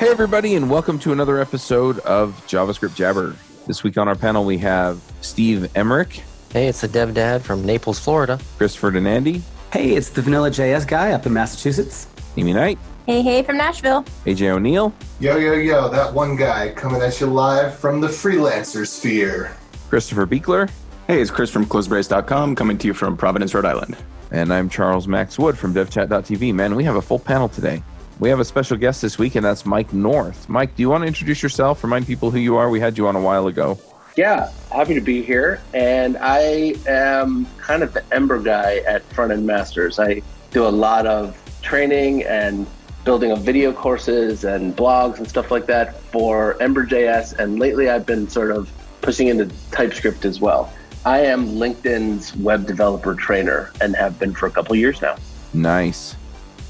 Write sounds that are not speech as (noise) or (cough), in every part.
Hey, everybody, and welcome to another episode of JavaScript Jabber. This week on our panel, we have Steve Emmerich, Hey, it's the Dev Dad from Naples, Florida. Chris Ferdinandi, Hey, it's the Vanilla JS guy up in Massachusetts. Amy Knight, Hey, hey, from Nashville. AJ O'Neill, Yo, yo, yo, that one guy coming at you live from the freelancer sphere. Christopher Buecheler, Hey, it's Chris from CloseBrace.com coming to you from Providence, Rhode Island. and I'm Charles Max Wood from DevChat.tv. Man, we have a full panel today. We have a special guest this week, and that's Mike North. Mike, do you want to introduce yourself? Remind people who you are. We had you on a while ago. Yeah, happy to be here. And I am kind of the Ember guy at Front End Masters. I do a lot of training and building of video courses and blogs and stuff like that for Ember.js. And lately I've been sort of pushing into TypeScript as well. I am LinkedIn's web developer trainer and have been for a couple years now. Nice.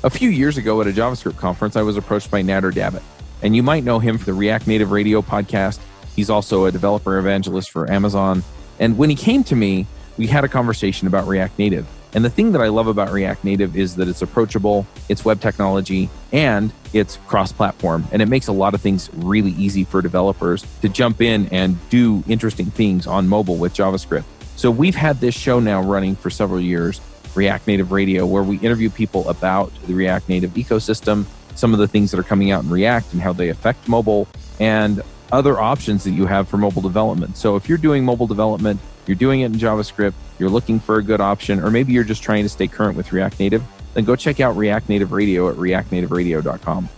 A few years ago at a JavaScript conference, I was approached by Nader Dabit, and you might know him for the React Native Radio podcast. He's also a developer evangelist for Amazon. And when he came to me, we had a conversation about React Native. And the thing that I love about React Native is that it's approachable, it's web technology, and it's cross platform. And it makes a lot of things really easy for developers to jump in and do interesting things on mobile with JavaScript. So we've had this show now running for several years, React Native Radio, where we interview people about the React Native ecosystem, some of the things that are coming out in React and how they affect mobile, and other options that you have for mobile development. So if you're doing mobile development, you're doing it in JavaScript, you're looking for a good option, or maybe you're just trying to stay current with React Native, then go check out React Native Radio at reactnativeradio.com.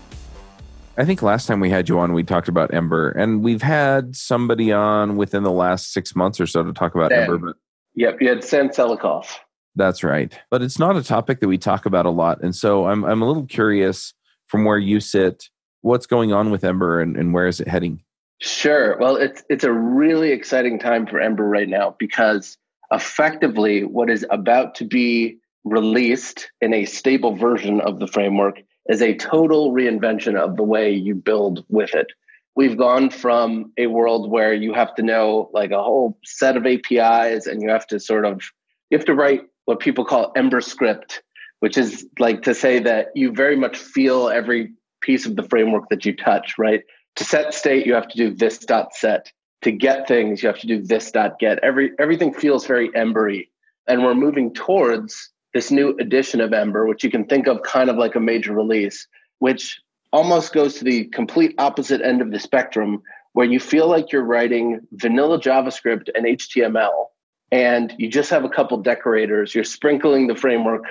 I think last time we had you on, we talked about Ember, and we've had somebody on within the last six months or so to talk about Dan. Ember, but Yep, you had Sam Selikoff. That's right. But it's not a topic that we talk about a lot. And so I'm, I'm a little curious from where you sit, what's going on with Ember and, and where is it heading? Sure. Well, it's it's a really exciting time for Ember right now because effectively what is about to be released in a stable version of the framework is a total reinvention of the way you build with it. We've gone from a world where you have to know like a whole set of APIs and you have to sort of you have to write what people call Ember script, which is like to say that you very much feel every piece of the framework that you touch, right? to set state you have to do this dot set. To get things you have to do this dot get. Every everything feels very embery. And we're moving towards this new edition of ember which you can think of kind of like a major release which almost goes to the complete opposite end of the spectrum where you feel like you're writing vanilla javascript and html and you just have a couple decorators you're sprinkling the framework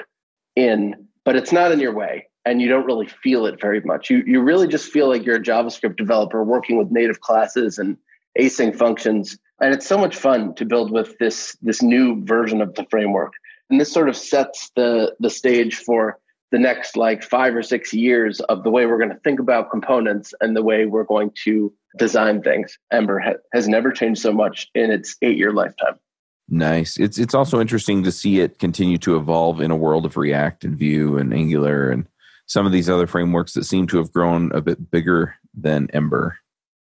in but it's not in your way and you don't really feel it very much. You you really just feel like you're a JavaScript developer working with native classes and async functions. And it's so much fun to build with this this new version of the framework. And this sort of sets the the stage for the next like five or six years of the way we're going to think about components and the way we're going to design things. Ember ha- has never changed so much in its eight year lifetime. Nice. It's it's also interesting to see it continue to evolve in a world of React and Vue and Angular and some of these other frameworks that seem to have grown a bit bigger than Ember.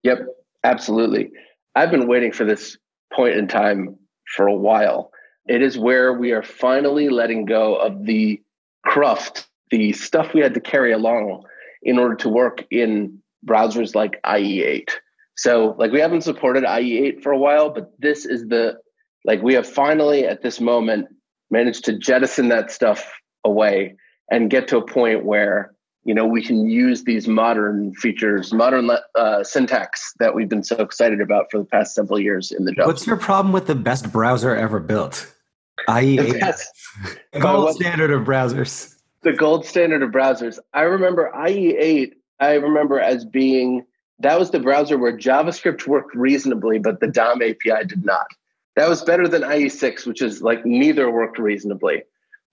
Yep, absolutely. I've been waiting for this point in time for a while. It is where we are finally letting go of the cruft, the stuff we had to carry along in order to work in browsers like IE8. So, like, we haven't supported IE8 for a while, but this is the, like, we have finally at this moment managed to jettison that stuff away and get to a point where you know we can use these modern features modern uh, syntax that we've been so excited about for the past several years in the job What's your problem with the best browser ever built? IE8, Yes. (laughs) gold what- standard of browsers. the gold standard of browsers i remember ie8 i remember as being that was the browser where javascript worked reasonably but the dom api did not that was better than ie6 which is like neither worked reasonably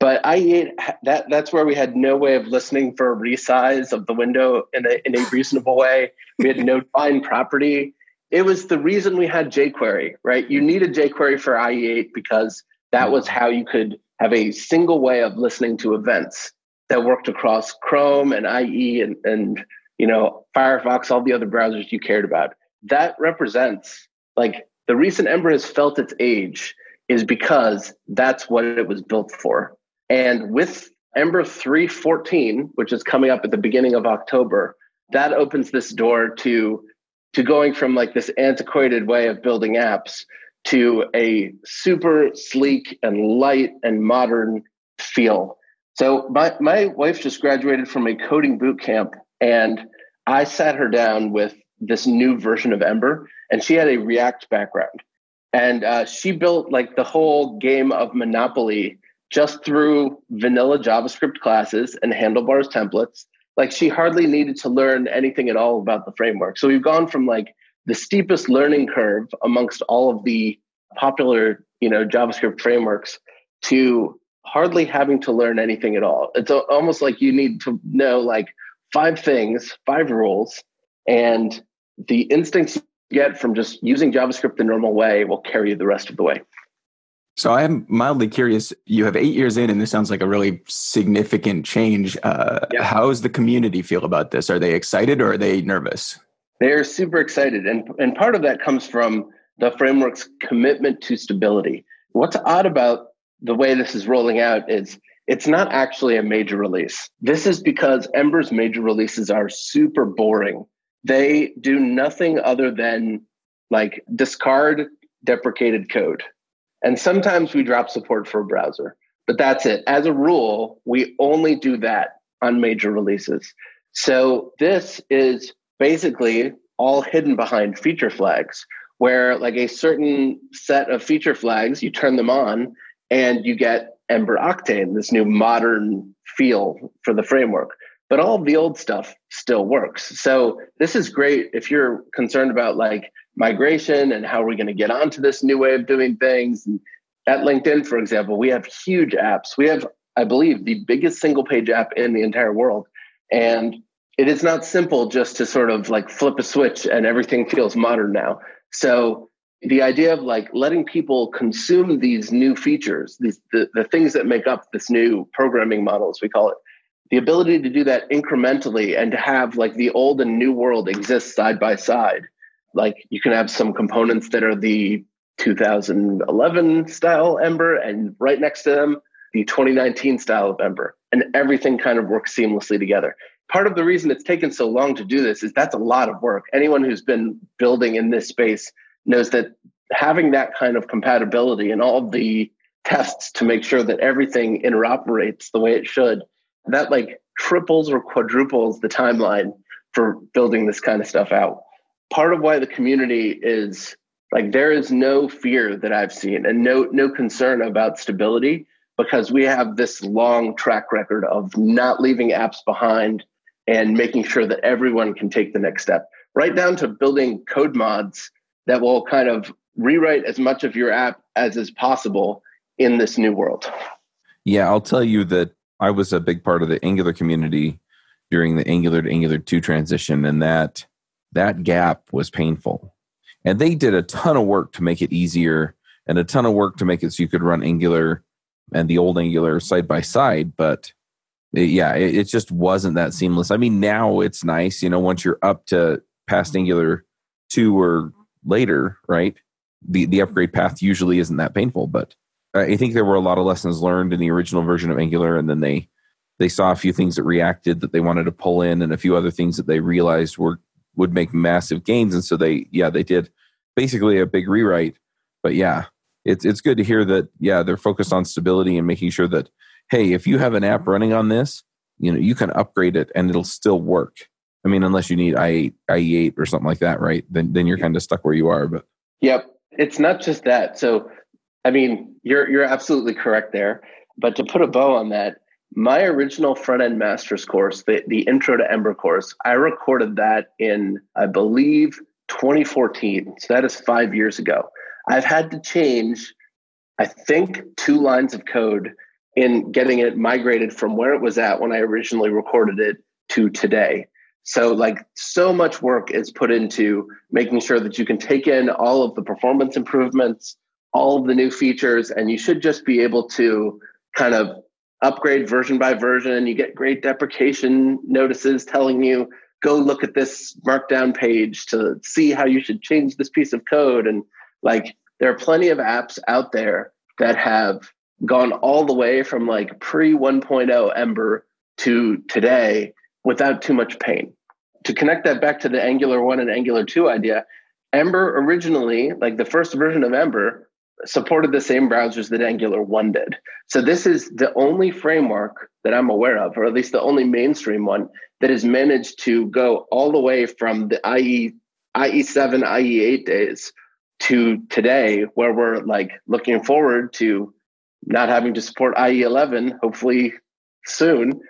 but IE8, that that's where we had no way of listening for a resize of the window in a, in a reasonable way. We had no (laughs) defined property. It was the reason we had jQuery, right? You needed jQuery for IE8 because that was how you could have a single way of listening to events that worked across Chrome and IE and, and you know Firefox, all the other browsers you cared about. That represents like the recent Ember has felt its age is because that's what it was built for. And with Ember 3.14, which is coming up at the beginning of October, that opens this door to to going from like this antiquated way of building apps to a super sleek and light and modern feel. So my my wife just graduated from a coding boot camp and I sat her down with this new version of Ember and she had a React background. And uh, she built like the whole game of Monopoly just through vanilla JavaScript classes and handlebars templates. Like she hardly needed to learn anything at all about the framework. So we've gone from like the steepest learning curve amongst all of the popular, you know, JavaScript frameworks to hardly having to learn anything at all. It's almost like you need to know like five things, five rules, and the instincts you get from just using JavaScript the normal way will carry you the rest of the way. So I am mildly curious. You have eight years in, and this sounds like a really significant change. Uh, yeah. How does the community feel about this? Are they excited or are they nervous? They're super excited, and and part of that comes from the framework's commitment to stability. What's odd about the way this is rolling out is it's not actually a major release. This is because Ember's major releases are super boring. They do nothing other than like discard deprecated code. And sometimes we drop support for a browser, but that's it. As a rule, we only do that on major releases. So this is basically all hidden behind feature flags, where like a certain set of feature flags, you turn them on and you get Ember Octane, this new modern feel for the framework. But all the old stuff still works. So this is great if you're concerned about like migration and how are we going to get onto this new way of doing things. And at LinkedIn, for example, we have huge apps. We have, I believe, the biggest single page app in the entire world. And it is not simple just to sort of like flip a switch and everything feels modern now. So the idea of like letting people consume these new features, these the, the things that make up this new programming model, as we call it, the ability to do that incrementally and to have like the old and new world exist side by side like you can have some components that are the 2011 style Ember, and right next to them, the 2019 style of Ember, and everything kind of works seamlessly together. Part of the reason it's taken so long to do this is that's a lot of work. Anyone who's been building in this space knows that having that kind of compatibility and all the tests to make sure that everything interoperates the way it should, that like triples or quadruples the timeline for building this kind of stuff out part of why the community is like there is no fear that I've seen and no no concern about stability because we have this long track record of not leaving apps behind and making sure that everyone can take the next step right down to building code mods that will kind of rewrite as much of your app as is possible in this new world. Yeah, I'll tell you that I was a big part of the Angular community during the Angular to Angular 2 transition and that that gap was painful. And they did a ton of work to make it easier and a ton of work to make it so you could run Angular and the old Angular side by side. But it, yeah, it, it, just wasn't that seamless. I mean, now it's nice, you know, once you're up to past Angular 2 or later, right? The, the upgrade path usually isn't that painful. But I think there were a lot of lessons learned in the original version of Angular, and then they they saw a few things that reacted that they wanted to pull in, and a few other things that they realized were would make massive gains, and so they yeah they did basically a big rewrite. But yeah, it's it's good to hear that yeah they're focused on stability and making sure that hey if you have an app running on this you know you can upgrade it and it'll still work. I mean unless you need IE IE8 or something like that, right? Then then you're kind of stuck where you are. But yep, it's not just that. So I mean you're you're absolutely correct there. But to put a bow on that, my original front end master's course, the, the intro to Ember course, I recorded that in, I believe, 2014. So that is five years ago. I've had to change, I think, two lines of code in getting it migrated from where it was at when I originally recorded it to today. So, like, so much work is put into making sure that you can take in all of the performance improvements, all of the new features, and you should just be able to kind of upgrade version by version. You get great deprecation notices telling you, go look at this markdown page to see how you should change this piece of code. And like, there are plenty of apps out there that have gone all the way from like pre 1.0 Ember to today without too much pain. to connect that back to the Angular 1 and Angular 2 idea, Ember originally, like the first version of Ember, supported the same browsers that Angular 1 did. So this is the only framework that I'm aware of, or at least the only mainstream one, that has managed to go all the way from the IE IE7, IE8 days to today, where we're like looking forward to not having to support IE11, hopefully soon,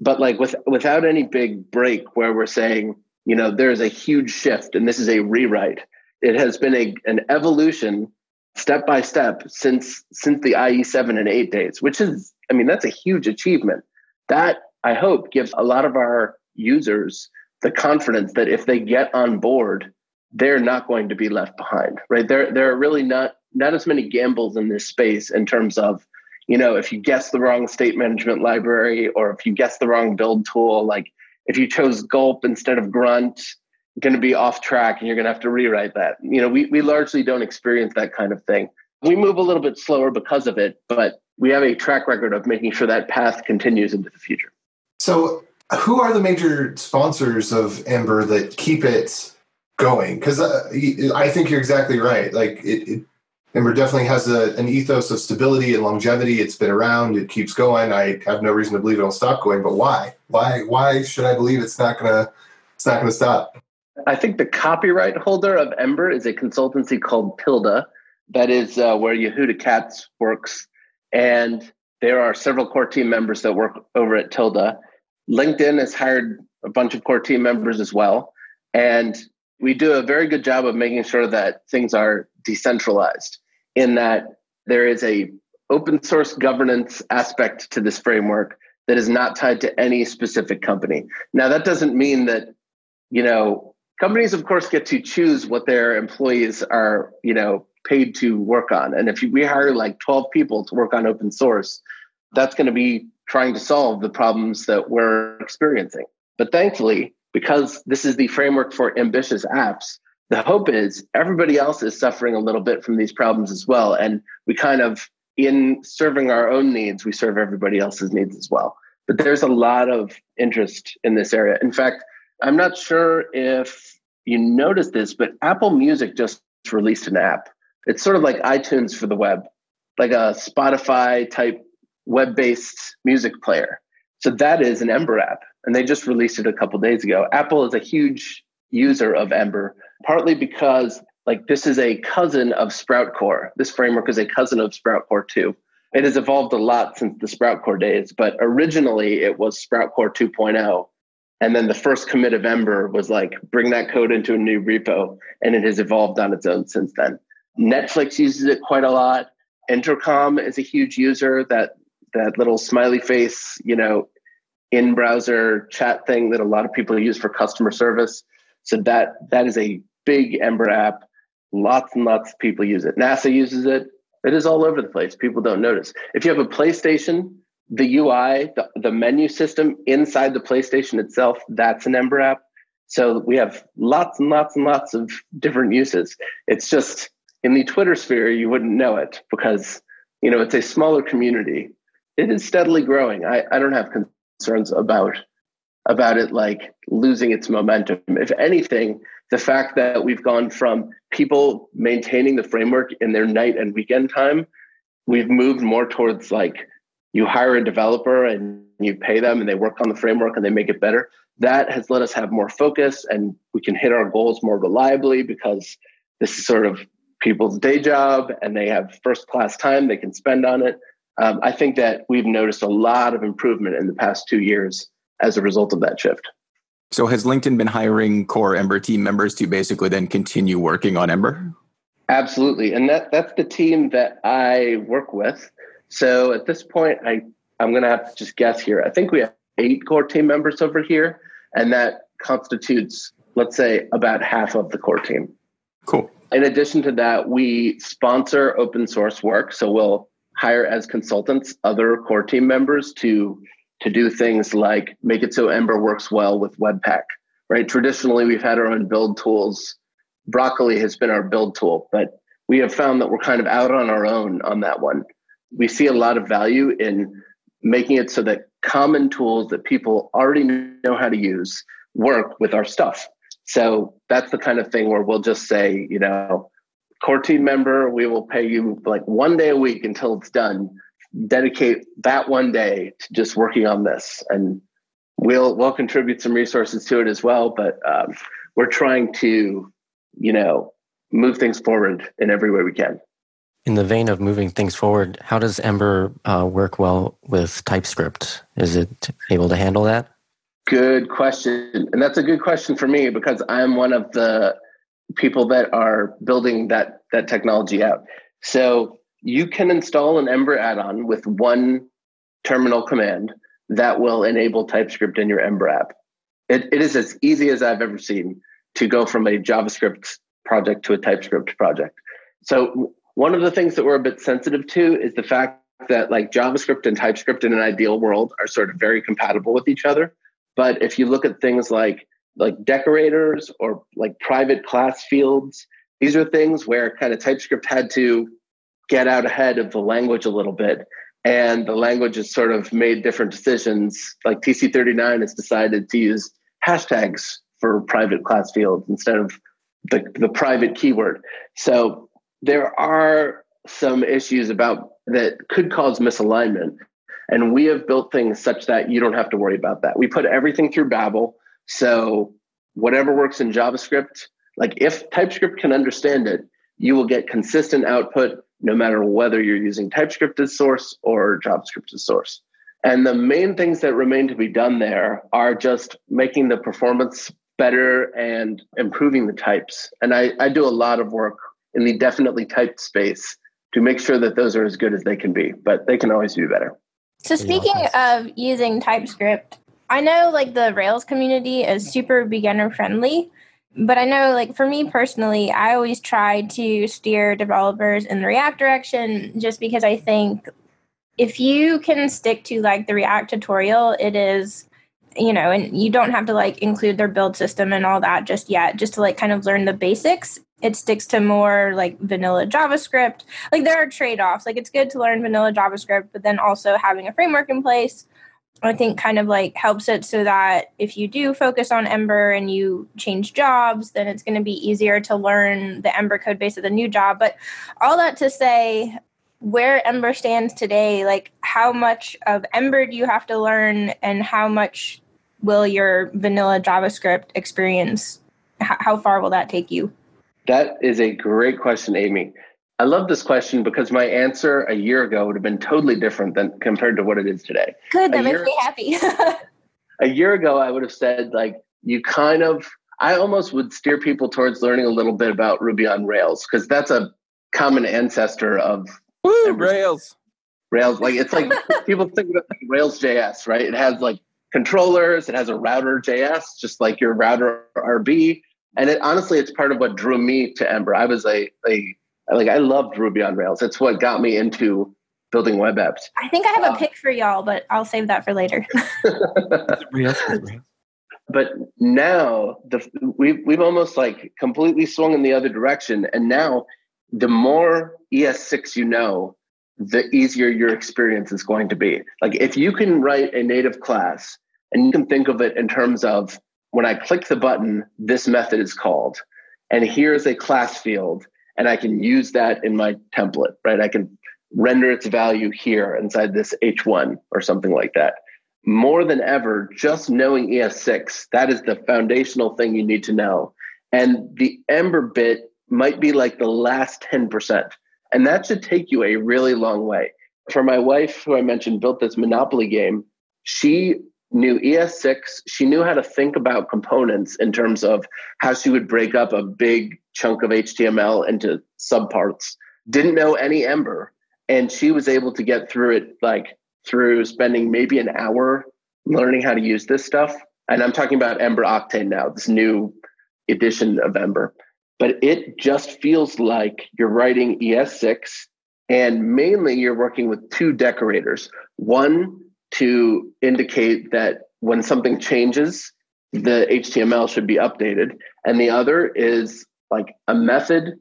but like with without any big break where we're saying, you know, there's a huge shift and this is a rewrite. It has been a an evolution step by step since since the IE7 and 8 days, which is I mean, that's a huge achievement. That I hope gives a lot of our users the confidence that if they get on board, they're not going to be left behind. Right? There there are really not not as many gambles in this space in terms of you know if you guess the wrong state management library or if you guess the wrong build tool like if you chose gulp instead of grunt going to be off track and you're going to have to rewrite that you know we, we largely don't experience that kind of thing we move a little bit slower because of it but we have a track record of making sure that path continues into the future so who are the major sponsors of ember that keep it going because uh, i think you're exactly right like it, it Ember definitely has a, an ethos of stability and longevity. It's been around. It keeps going. I have no reason to believe it'll stop going. But why? Why? Why should I believe it's not gonna? It's not gonna stop. I think the copyright holder of Ember is a consultancy called Tilde. That is uh, where Yehuda Katz works, and there are several core team members that work over at Tilde. LinkedIn has hired a bunch of core team members as well, and we do a very good job of making sure that things are decentralized in that there is a open source governance aspect to this framework that is not tied to any specific company. Now that doesn't mean that you know companies of course get to choose what their employees are, you know, paid to work on. And if we hire like 12 people to work on open source, that's going to be trying to solve the problems that we're experiencing. But thankfully, because this is the framework for ambitious apps, the hope is everybody else is suffering a little bit from these problems as well. And we kind of, in serving our own needs, we serve everybody else's needs as well. But there's a lot of interest in this area. In fact, I'm not sure if you noticed this, but Apple Music just released an app. It's sort of like iTunes for the web, like a Spotify type web based music player. So that is an Ember app, and they just released it a couple days ago. Apple is a huge user of Ember, partly because like this is a cousin of Sprout Core. This framework is a cousin of Sprout Core 2. It has evolved a lot since the Sprout Core days, but originally it was Sprout Core 2.0. And then the first commit of Ember was like, bring that code into a new repo. And it has evolved on its own since then. Netflix uses it quite a lot. Intercom is a huge user. That that little smiley face, you know, in browser chat thing that a lot of people use for customer service. So that that is a big Ember app. Lots and lots of people use it. NASA uses it. It is all over the place. People don't notice. If you have a PlayStation, the UI, the, the menu system inside the PlayStation itself, that's an Ember app. So we have lots and lots and lots of different uses. It's just in the Twitter sphere, you wouldn't know it because you know it's a smaller community it is steadily growing. I, I don't have concerns about about it like losing its momentum. If anything, the fact that we've gone from people maintaining the framework in their night and weekend time, we've moved more towards like you hire a developer and you pay them and they work on the framework and they make it better. That has let us have more focus and we can hit our goals more reliably because this is sort of people's day job and they have first class time they can spend on it um, I think that we've noticed a lot of improvement in the past two years as a result of that shift. So, has LinkedIn been hiring core Ember team members to basically then continue working on Ember? Absolutely, and that that's the team that I work with. So at this point, I I'm going to have to just guess here. I think we have eight core team members over here, and that constitutes, let's say, about half of the core team. Cool. In addition to that, we sponsor open source work. So we'll hire as consultants other core team members to to do things like make it so Ember works well with Webpack. Right. Traditionally, we've had our own build tools. Broccoli has been our build tool, but we have found that we're kind of out on our own on that one. We see a lot of value in making it so that common tools that people already know how to use, work with our stuff. So that's the kind of thing where we'll just say, you know, core team member, we will pay you like one day a week until it's done. Dedicate that one day to just working on this, and we'll we'll contribute some resources to it as well. But um, we're trying to, you know, move things forward in every way we can. In the vein of moving things forward, how does Ember uh, work well with TypeScript? Is it able to handle that? Good question. And that's a good question for me because I'm one of the people that are building that that technology out. So you can install an Ember add-on with one terminal command that will enable TypeScript in your Ember app. It, it is as easy as I've ever seen to go from a JavaScript project to a TypeScript project. So one of the things that we're a bit sensitive to is the fact that like JavaScript and TypeScript in an ideal world are sort of very compatible with each other. But if you look at things like like decorators or like private class fields. These are things where kind of TypeScript had to get out ahead of the language a little bit. And the language has sort of made different decisions. Like TC39 has decided to use hashtags for private class fields instead of the, the private keyword. So there are some issues about that could cause misalignment. And we have built things such that you don't have to worry about that. We put everything through Babel. So whatever works in JavaScript, like if TypeScript can understand it, you will get consistent output no matter whether you're using TypeScript as source or JavaScript as source. And the main things that remain to be done there are just making the performance better and improving the types. And I, I do a lot of work in the definitely typed space to make sure that those are as good as they can be, but they can always be better. So speaking of using TypeScript, I know like the Rails community is super beginner friendly, but I know like for me personally, I always try to steer developers in the React direction just because I think if you can stick to like the React tutorial, it is you know, and you don't have to like include their build system and all that just yet, just to like kind of learn the basics. It sticks to more like vanilla JavaScript. Like there are trade offs. Like it's good to learn vanilla JavaScript, but then also having a framework in place I think kind of like helps it so that if you do focus on Ember and you change jobs, then it's going to be easier to learn the Ember code base of the new job. But all that to say, where Ember stands today, like how much of Ember do you have to learn and how much will your vanilla JavaScript experience, how far will that take you? That is a great question, Amy. I love this question because my answer a year ago would have been totally different than compared to what it is today. Good, that makes me happy. (laughs) a year ago, I would have said like you kind of. I almost would steer people towards learning a little bit about Ruby on Rails because that's a common ancestor of Woo, Rails. Rails, like it's like (laughs) people think about like Rails JS, right? It has like controllers, it has a router JS, just like your router RB. And it honestly, it's part of what drew me to Ember. I was a, a like I loved Ruby on Rails. It's what got me into building web apps. I think I have a um, pick for y'all, but I'll save that for later. (laughs) (laughs) but now the we've we've almost like completely swung in the other direction, and now the more ES6 you know, the easier your experience is going to be. Like if you can write a native class and you can think of it in terms of when I click the button, this method is called, and here's a class field and I can use that in my template, right? I can render its value here inside this H1 or something like that. More than ever, just knowing ES6, that is the foundational thing you need to know. And the Ember bit might be like the last 10%. And that should take you a really long way. For my wife, who I mentioned built this Monopoly game, she knew ES6. She knew how to think about components in terms of how she would break up a big chunk of HTML into subparts. Didn't know any Ember. And she was able to get through it like through spending maybe an hour learning how to use this stuff. And I'm talking about Ember Octane now, this new edition of Ember. But it just feels like you're writing ES6 and mainly you're working with two decorators. One to indicate that when something changes, the HTML should be updated. And the other is like a method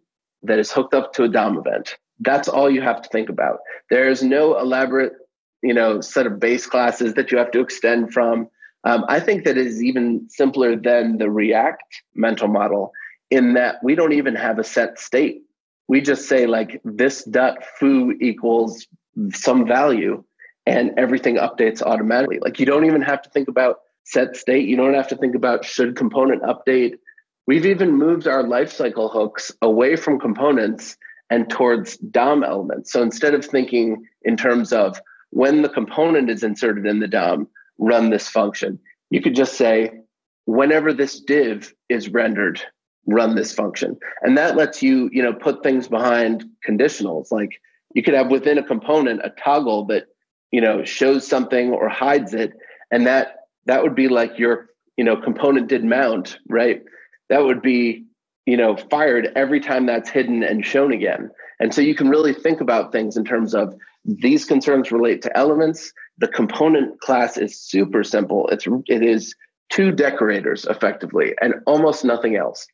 that is hooked up to a DOM event. That's all you have to think about. There's no elaborate, you know, set of base classes that you have to extend from. Um, I think that is even simpler than the React mental model in that we don't even have a set state. We just say like this dot foo equals some value and everything updates automatically. Like you don't even have to think about set state. You don't have to think about should component update. We've even moved our lifecycle hooks away from components and towards DOM elements. So instead of thinking in terms of when the component is inserted in the DOM, run this function, you could just say, whenever this div is rendered, run this function. And that lets you, you know, put things behind conditionals. Like you could have within a component a toggle that, you know, shows something or hides it. And that that would be like your, you know, component did mount, right? That would be you know fired every time that's hidden and shown again. And so you can really think about things in terms of these concerns relate to elements. The component class is super simple. It's it is two decorators effectively and almost nothing else.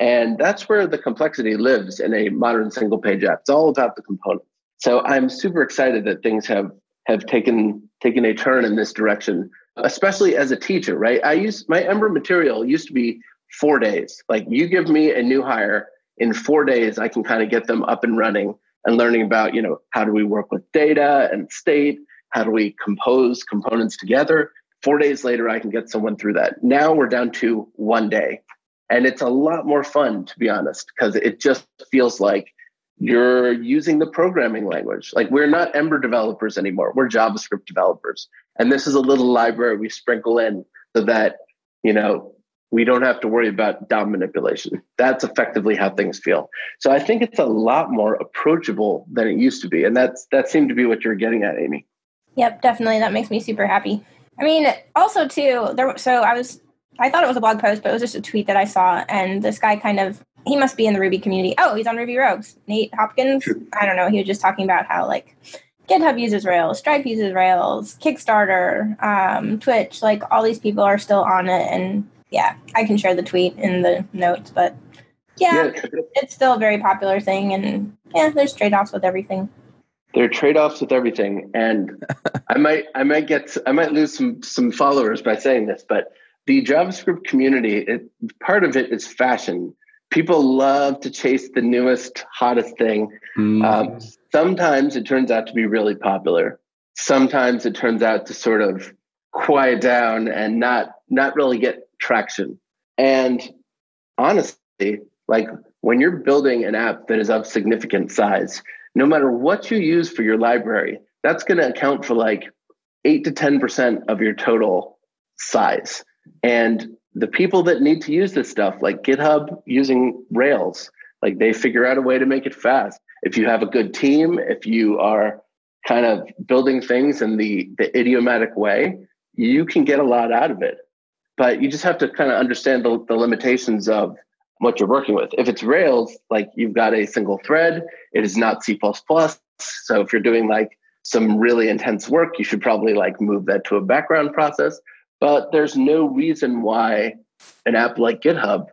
And that's where the complexity lives in a modern single page app. It's all about the component. So i'm super excited that things have have taken taken a turn in this direction especially as a teacher right i use my ember material used to be four days. Like you give me a new hire in four days, I can kind of get them up and running and learning about, you know, how do we work with data and state? How do we compose components together? Four days later, I can get someone through that. Now we're down to one day. And it's a lot more fun, to be honest, because it just feels like you're using the programming language. Like we're not Ember developers anymore. We're JavaScript developers. And this is a little library we sprinkle in so that, you know, we don't have to worry about DOM manipulation. That's effectively how things feel. So I think it's a lot more approachable than it used to be. And that's that seemed to be what you're getting at, Amy. Yep, definitely. That makes me super happy. I mean, also too, there so I was I thought it was a blog post, but it was just a tweet that I saw and this guy kind of he must be in the Ruby community. Oh, he's on Ruby Rogues. Nate Hopkins. (laughs) I don't know. He was just talking about how like GitHub uses Rails, Stripe uses Rails, Kickstarter, um, Twitch, like all these people are still on it and yeah, I can share the tweet in the notes, but yeah, yeah. it's still a very popular thing, and yeah, there's trade offs with everything. There are trade offs with everything, and I (laughs) might I might get I might lose some some followers by saying this, but the JavaScript community, it, part of it is fashion. People love to chase the newest, hottest thing. Mm. Um, sometimes it turns out to be really popular. Sometimes it turns out to sort of quiet down and not not really get traction. And honestly, like when you're building an app that is of significant size, no matter what you use for your library, that's going to account for like 8 to 10% of your total size. And the people that need to use this stuff, like GitHub using Rails, like they figure out a way to make it fast. If you have a good team, if you are kind of building things in the, the idiomatic way, you can get a lot out of it but you just have to kind of understand the, the limitations of what you're working with. If it's Rails, like you've got a single thread, it is not C++. So if you're doing like some really intense work, you should probably like move that to a background process. But there's no reason why an app like GitHub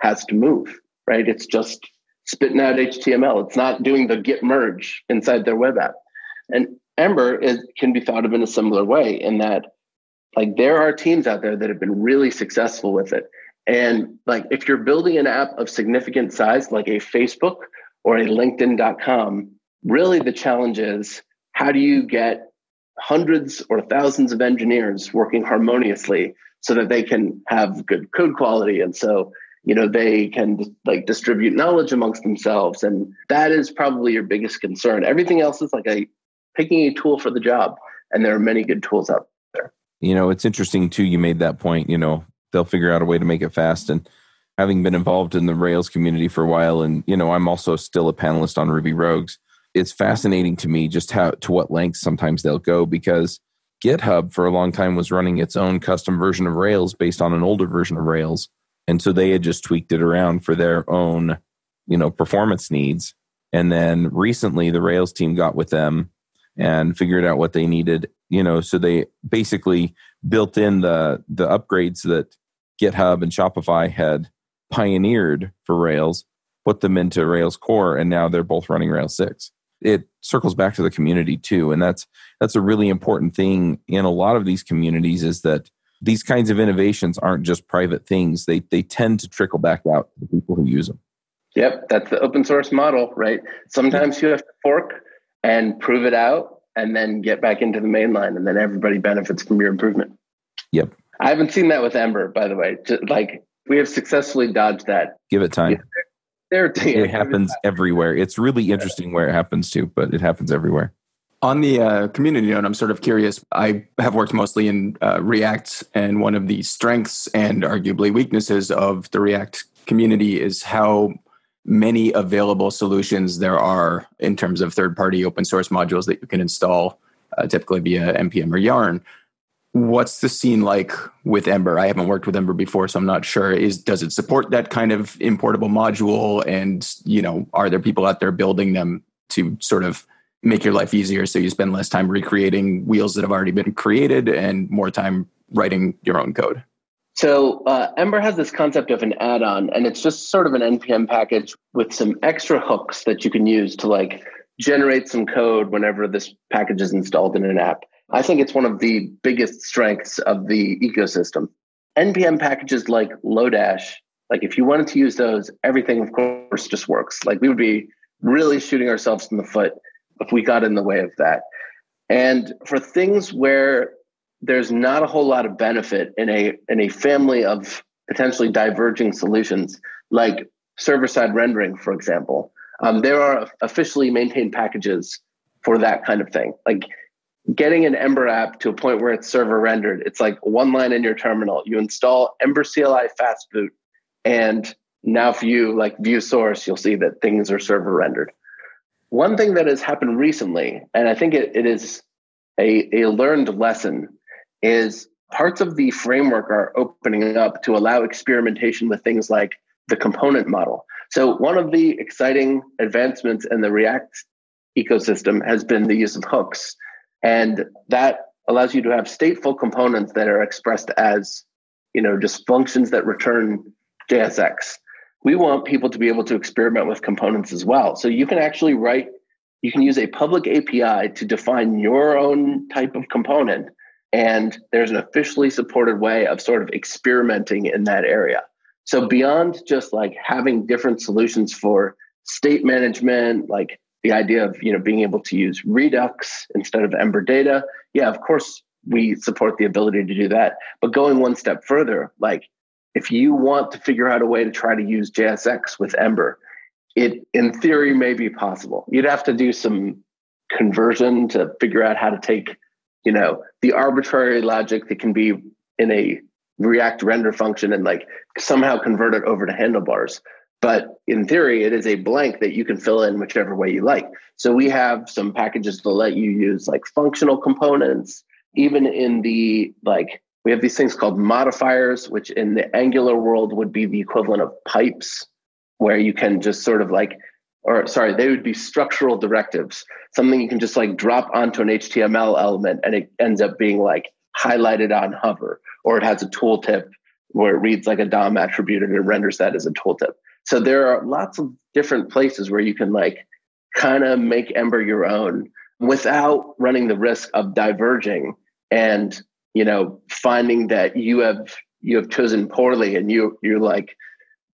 has to move, right? It's just spitting out HTML. It's not doing the git merge inside their web app. And Ember is, can be thought of in a similar way in that like there are teams out there that have been really successful with it. And like if you're building an app of significant size, like a Facebook or a LinkedIn.com, really the challenge is how do you get hundreds or thousands of engineers working harmoniously so that they can have good code quality and so you know they can like distribute knowledge amongst themselves and that is probably your biggest concern everything else is like a picking a tool for the job and there are many good tools out there. you know, it's interesting too. You made that point. You know, they'll figure out a way to make it fast. And having been involved in the Rails community for a while, and you know, I'm also still a panelist on Ruby Rogues. It's fascinating to me just how to what lengths sometimes they'll go because GitHub for a long time was running its own custom version of Rails based on an older version of Rails, and so they had just tweaked it around for their own, you know, performance needs. And then recently, the Rails team got with them and figured out what they needed you know so they basically built in the the upgrades that github and shopify had pioneered for rails put them into rails core and now they're both running rails 6 it circles back to the community too and that's that's a really important thing in a lot of these communities is that these kinds of innovations aren't just private things. They they tend to trickle back out to the people who use them. Yep, that's the open source model, right? Sometimes you have to fork and prove it out and then get back into the main line and then everybody benefits from your improvement. Yep. I haven't seen that with Ember, by the way. Like we have successfully dodged that. Give it time. There, it happens everywhere. It's really interesting where it happens to, but it happens everywhere. On the uh, community note, I'm sort of curious. I have worked mostly in uh, React, and one of the strengths and arguably weaknesses of the React community is how many available solutions there are in terms of third party open source modules that you can install, uh, typically via npm or yarn. What's the scene like with Ember? I haven't worked with Ember before, so I'm not sure. Is does it support that kind of importable module? And you know, are there people out there building them to sort of make your life easier so you spend less time recreating wheels that have already been created and more time writing your own code? So uh, Ember has this concept of an add-on, and it's just sort of an npm package with some extra hooks that you can use to like generate some code whenever this package is installed in an app. I think it's one of the biggest strengths of the ecosystem. NPM packages like Lodash, like if you wanted to use those, everything, of course, just works. Like we would be really shooting ourselves in the foot if we got in the way of that. And for things where there's not a whole lot of benefit in a in a family of potentially diverging solutions, like server-side rendering, for example, um, there are officially maintained packages for that kind of thing. Like getting an Ember app to a point where it's server rendered, it's like one line in your terminal. You install Ember CLI fast boot, and now if you like view source, you'll see that things are server rendered. One thing that has happened recently, and I think it, it is a, a learned lesson, is parts of the framework are opening up to allow experimentation with things like the component model. So, one of the exciting advancements in the React ecosystem has been the use of hooks. And that allows you to have stateful components that are expressed as, you know, just functions that return JSX. We want people to be able to experiment with components as well. So you can actually write, you can use a public API to define your own type of component. And there's an officially supported way of sort of experimenting in that area. So beyond just like having different solutions for state management, like the idea of you know being able to use Redux instead of Ember data. Yeah, of course we support the ability to do that. But going one step further, like if you want to figure out a way to try to use JSX with Ember, it in theory may be possible. You'd have to do some conversion to figure out how to take, you know, the arbitrary logic that can be in a React render function and like somehow convert it over to handlebars. But in theory, it is a blank that you can fill in whichever way you like. So we have some packages to let you use like functional components, even in the like we have these things called modifiers, which in the Angular world would be the equivalent of pipes, where you can just sort of like, or sorry, they would be structural directives, something you can just like drop onto an HTML element and it ends up being like highlighted on hover, or it has a tooltip where it reads like a DOM attribute and it renders that as a tooltip. So there are lots of different places where you can like kind of make Ember your own without running the risk of diverging and you know finding that you have you have chosen poorly and you you're like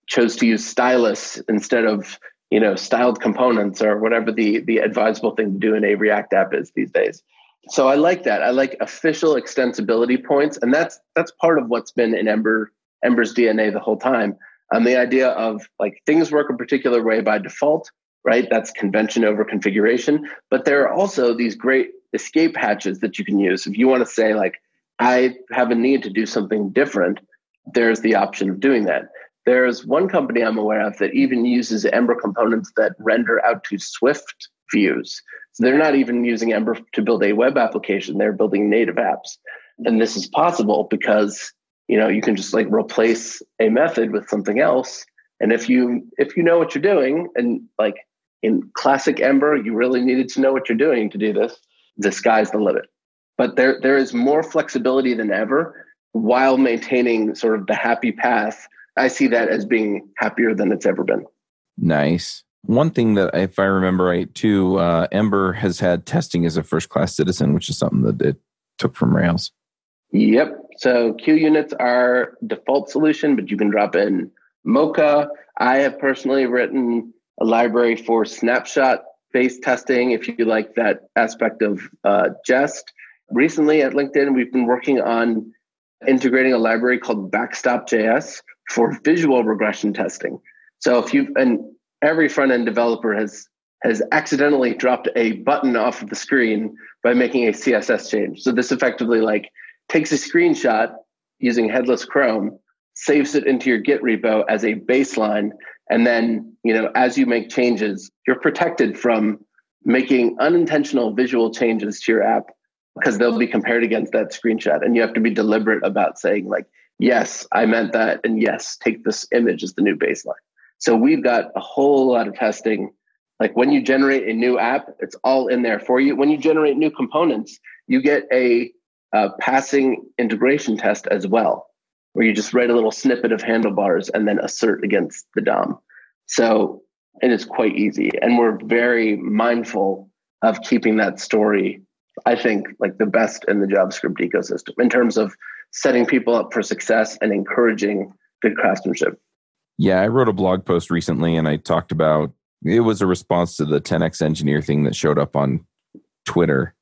chose to use stylus instead of you know styled components or whatever the the advisable thing to do in a react app is these days. So i like that. I like official extensibility points and that's that's part of what's been in ember ember's dna the whole time um, the idea of like things work a particular way by default, right? That's convention over configuration. But there are also these great escape hatches that you can use. If you want to say, like, I have a need to do something different, there's the option of doing that. There's one company I'm aware of that even uses Ember components that render out to Swift views. So they're not even using Ember to build a web application, they're building native apps. And this is possible because you know you can just like replace a method with something else. And if you if you know what you're doing and like in classic ember you really needed to know what you're doing to do this the sky's the limit. But there there is more flexibility than ever while maintaining sort of the happy path. I see that as being happier than it's ever been. Nice. One thing that if i remember right too uh, ember has had testing as a first class citizen which is something that it took from rails. Yep. So QUnit's are default solution, but you can drop in Mocha. I have personally written a library for snapshot based testing if you like that aspect of uh, Jest. Recently at LinkedIn, we've been working on integrating a library called Backstop.js for visual regression testing. So if you've and every front end developer has has accidentally dropped a button off of the screen by making a CSS change. So this effectively like takes a screenshot using headless Chrome, saves it into your Git repo as a baseline, and then you know as you make changes, you're protected from making unintentional visual changes to your app because they'll be compared against that screenshot, and you have to be deliberate about saying like, yes, I meant that, and yes, take this image as the new baseline. So we've got a whole lot of testing. Like when you generate a new app, it's all in there for you. When you generate new components, you get a, a passing integration test as well, where you just write a little snippet of handlebars and then assert against the DOM. So it is quite easy. And we're very mindful of keeping that story, I think, like the best in the JavaScript ecosystem in terms of setting people up for success and encouraging good craftsmanship. Yeah, I wrote a blog post recently and I talked about it was a response to the 10x engineer thing that showed up on Twitter.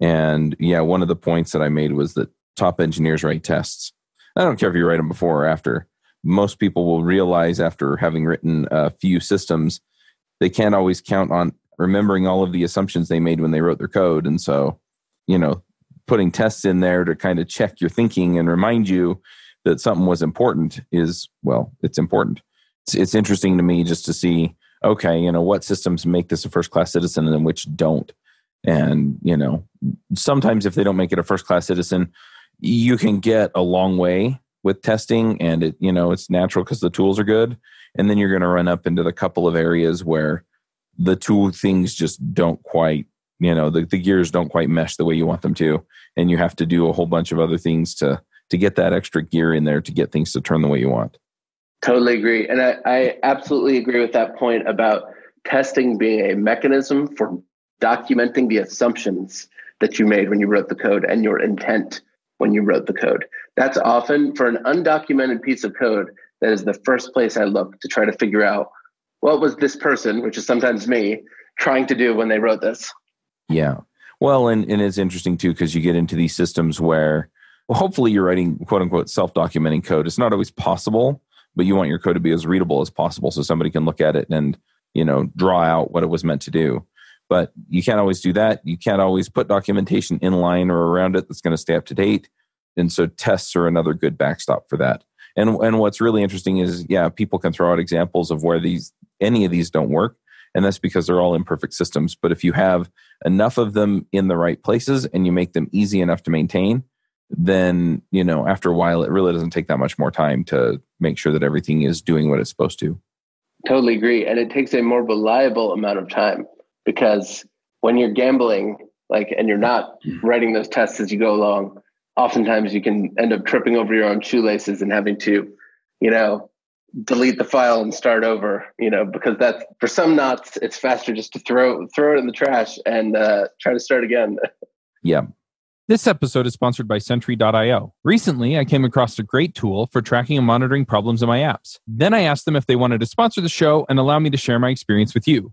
And yeah, one of the points that I made was that top engineers write tests. I don't care if you write them before or after. Most people will realize after having written a few systems, they can't always count on remembering all of the assumptions they made when they wrote their code. And so, you know, putting tests in there to kind of check your thinking and remind you that something was important is well it's important it's, it's interesting to me just to see okay you know what systems make this a first class citizen and which don't and you know sometimes if they don't make it a first class citizen you can get a long way with testing and it you know it's natural because the tools are good and then you're going to run up into the couple of areas where the two things just don't quite you know the, the gears don't quite mesh the way you want them to and you have to do a whole bunch of other things to to get that extra gear in there to get things to turn the way you want. Totally agree. And I, I absolutely agree with that point about testing being a mechanism for documenting the assumptions that you made when you wrote the code and your intent when you wrote the code. That's often for an undocumented piece of code, that is the first place I look to try to figure out what was this person, which is sometimes me, trying to do when they wrote this. Yeah. Well, and, and it's interesting too, because you get into these systems where well, hopefully you're writing quote unquote self documenting code. It's not always possible, but you want your code to be as readable as possible so somebody can look at it and, you know, draw out what it was meant to do. But you can't always do that. You can't always put documentation in line or around it that's going to stay up to date. And so tests are another good backstop for that. And and what's really interesting is yeah, people can throw out examples of where these any of these don't work. And that's because they're all imperfect systems. But if you have enough of them in the right places and you make them easy enough to maintain, then you know after a while it really doesn't take that much more time to make sure that everything is doing what it's supposed to totally agree and it takes a more reliable amount of time because when you're gambling like and you're not mm-hmm. writing those tests as you go along oftentimes you can end up tripping over your own shoelaces and having to you know delete the file and start over you know because that's for some knots it's faster just to throw throw it in the trash and uh, try to start again (laughs) yeah this episode is sponsored by Sentry.io. Recently, I came across a great tool for tracking and monitoring problems in my apps. Then I asked them if they wanted to sponsor the show and allow me to share my experience with you.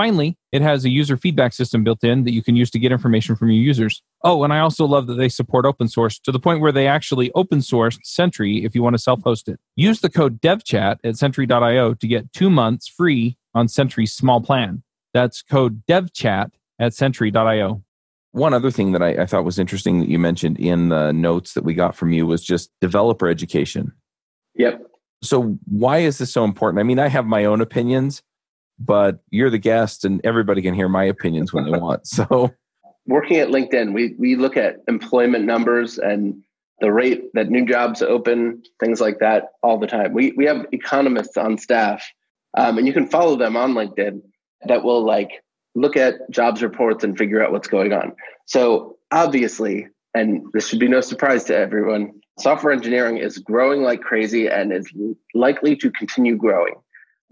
Finally, it has a user feedback system built in that you can use to get information from your users. Oh, and I also love that they support open source to the point where they actually open sourced Sentry if you want to self host it. Use the code devchat at sentry.io to get two months free on Sentry's small plan. That's code devchat at sentry.io one other thing that I, I, thought was interesting that you mentioned in the notes that we got from you was just developer education. Yep. So why is this so important? I mean, I have my own opinions, but you're the guest and everybody can hear my opinions when they (laughs) want. So working at LinkedIn, we we look at employment numbers and the rate that new jobs open, things like that, all the time. We we have economists on staff, um, and you can follow them on LinkedIn that will like look at jobs reports and figure out what's going on. So obviously, and this should be no surprise to everyone, software engineering is growing like crazy and is likely to continue growing,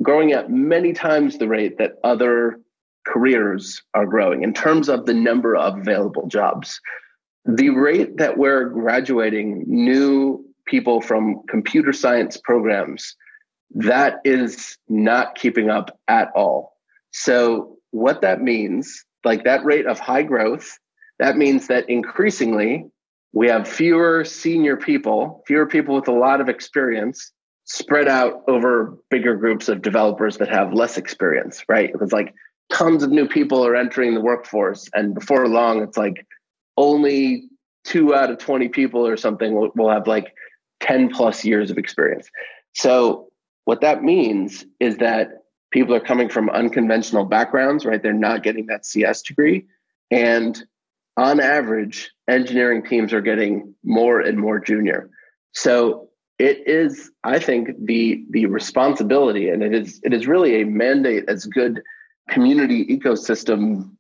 growing at many times the rate that other careers are growing in terms of the number of available jobs. The rate that we're graduating new people from computer science programs, that is not keeping up at all. So, what that means, like that rate of high growth, that means that increasingly we have fewer senior people, fewer people with a lot of experience spread out over bigger groups of developers that have less experience, right? It's like tons of new people are entering the workforce. And before long, it's like only two out of 20 people or something will, will have like 10 plus years of experience. So, what that means is that people are coming from unconventional backgrounds, right? They're not getting that CS degree. And on average, engineering teams are getting more and more junior. So it is, I think, the the responsibility, and it is it is really a mandate as good community ecosystem,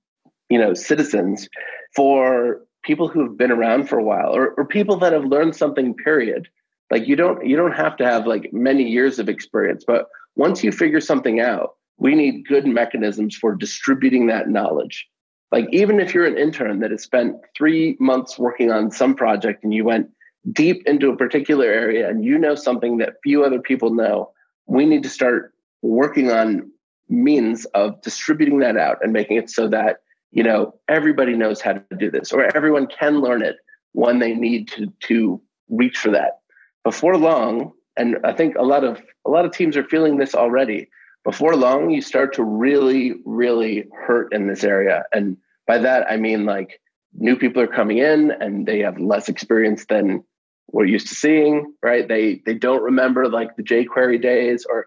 you know, citizens for people who've been around for a while or, or people that have learned something, period. Like you don't you don't have to have like many years of experience, but once you figure something out, we need good mechanisms for distributing that knowledge like, even if you're an intern that has spent three months working on some project and you went deep into a particular area and you know something that few other people know, we need to start working on means of distributing that out and making it so that you know everybody knows how to do this or everyone can learn it when they need to to reach for that. Before long and i think a lot of a lot of teams are feeling this already before long you start to really really hurt in this area. And by that i mean like new people are coming in and they have less experience than we're used to seeing right? They they don't remember like the jquery days or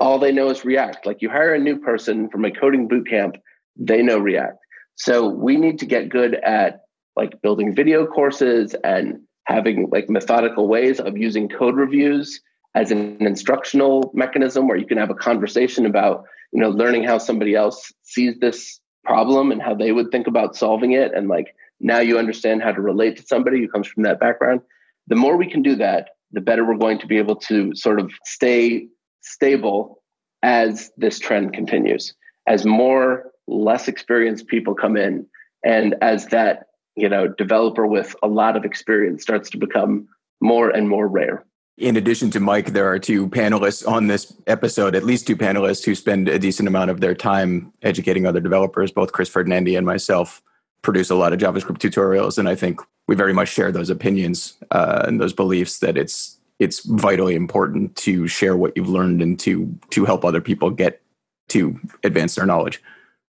all they know is react. Like you hire a new person from a coding boot camp they know react. So we need to get good at like building video courses and having like methodical ways of using code reviews as an instructional mechanism where you can have a conversation about you know learning how somebody else sees this problem and how they would think about solving it and like now you understand how to relate to somebody who comes from that background the more we can do that the better we're going to be able to sort of stay stable as this trend continues as more less experienced people come in and as that you know developer with a lot of experience starts to become more and more rare in addition to Mike, there are two panelists on this episode, at least two panelists who spend a decent amount of their time educating other developers. Both Chris Ferdinandi and myself produce a lot of JavaScript tutorials, and I think we very much share those opinions uh, and those beliefs that it's it's vitally important to share what you've learned and to to help other people get to advance their knowledge.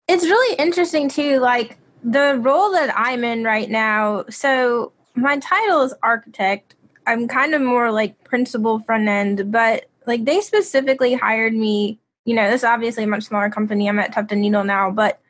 It's really interesting too, like the role that I'm in right now. So my title is architect I'm kind of more like principal front end, but like they specifically hired me. You know, this is obviously a much smaller company. I'm at Tuft and Needle now, but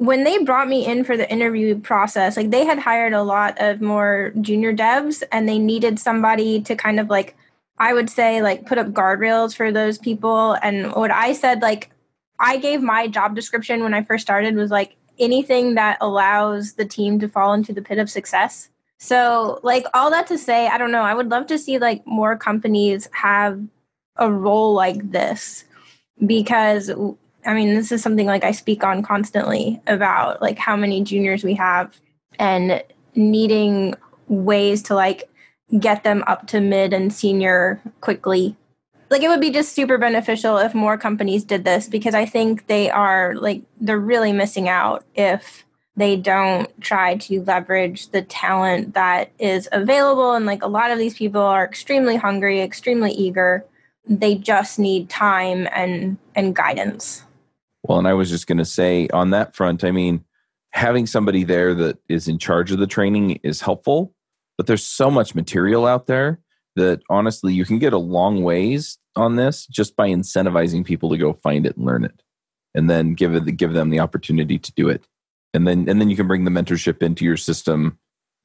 when they brought me in for the interview process, like they had hired a lot of more junior devs and they needed somebody to kind of like, I would say, like put up guardrails for those people. And what I said, like, I gave my job description when I first started was like anything that allows the team to fall into the pit of success. So, like all that to say, I don't know. I would love to see like more companies have a role like this because I mean, this is something like I speak on constantly about like how many juniors we have and needing ways to like get them up to mid and senior quickly. Like it would be just super beneficial if more companies did this because I think they are like they're really missing out if they don't try to leverage the talent that is available and like a lot of these people are extremely hungry extremely eager they just need time and and guidance well and i was just going to say on that front i mean having somebody there that is in charge of the training is helpful but there's so much material out there that honestly you can get a long ways on this just by incentivizing people to go find it and learn it and then give it give them the opportunity to do it. And then and then you can bring the mentorship into your system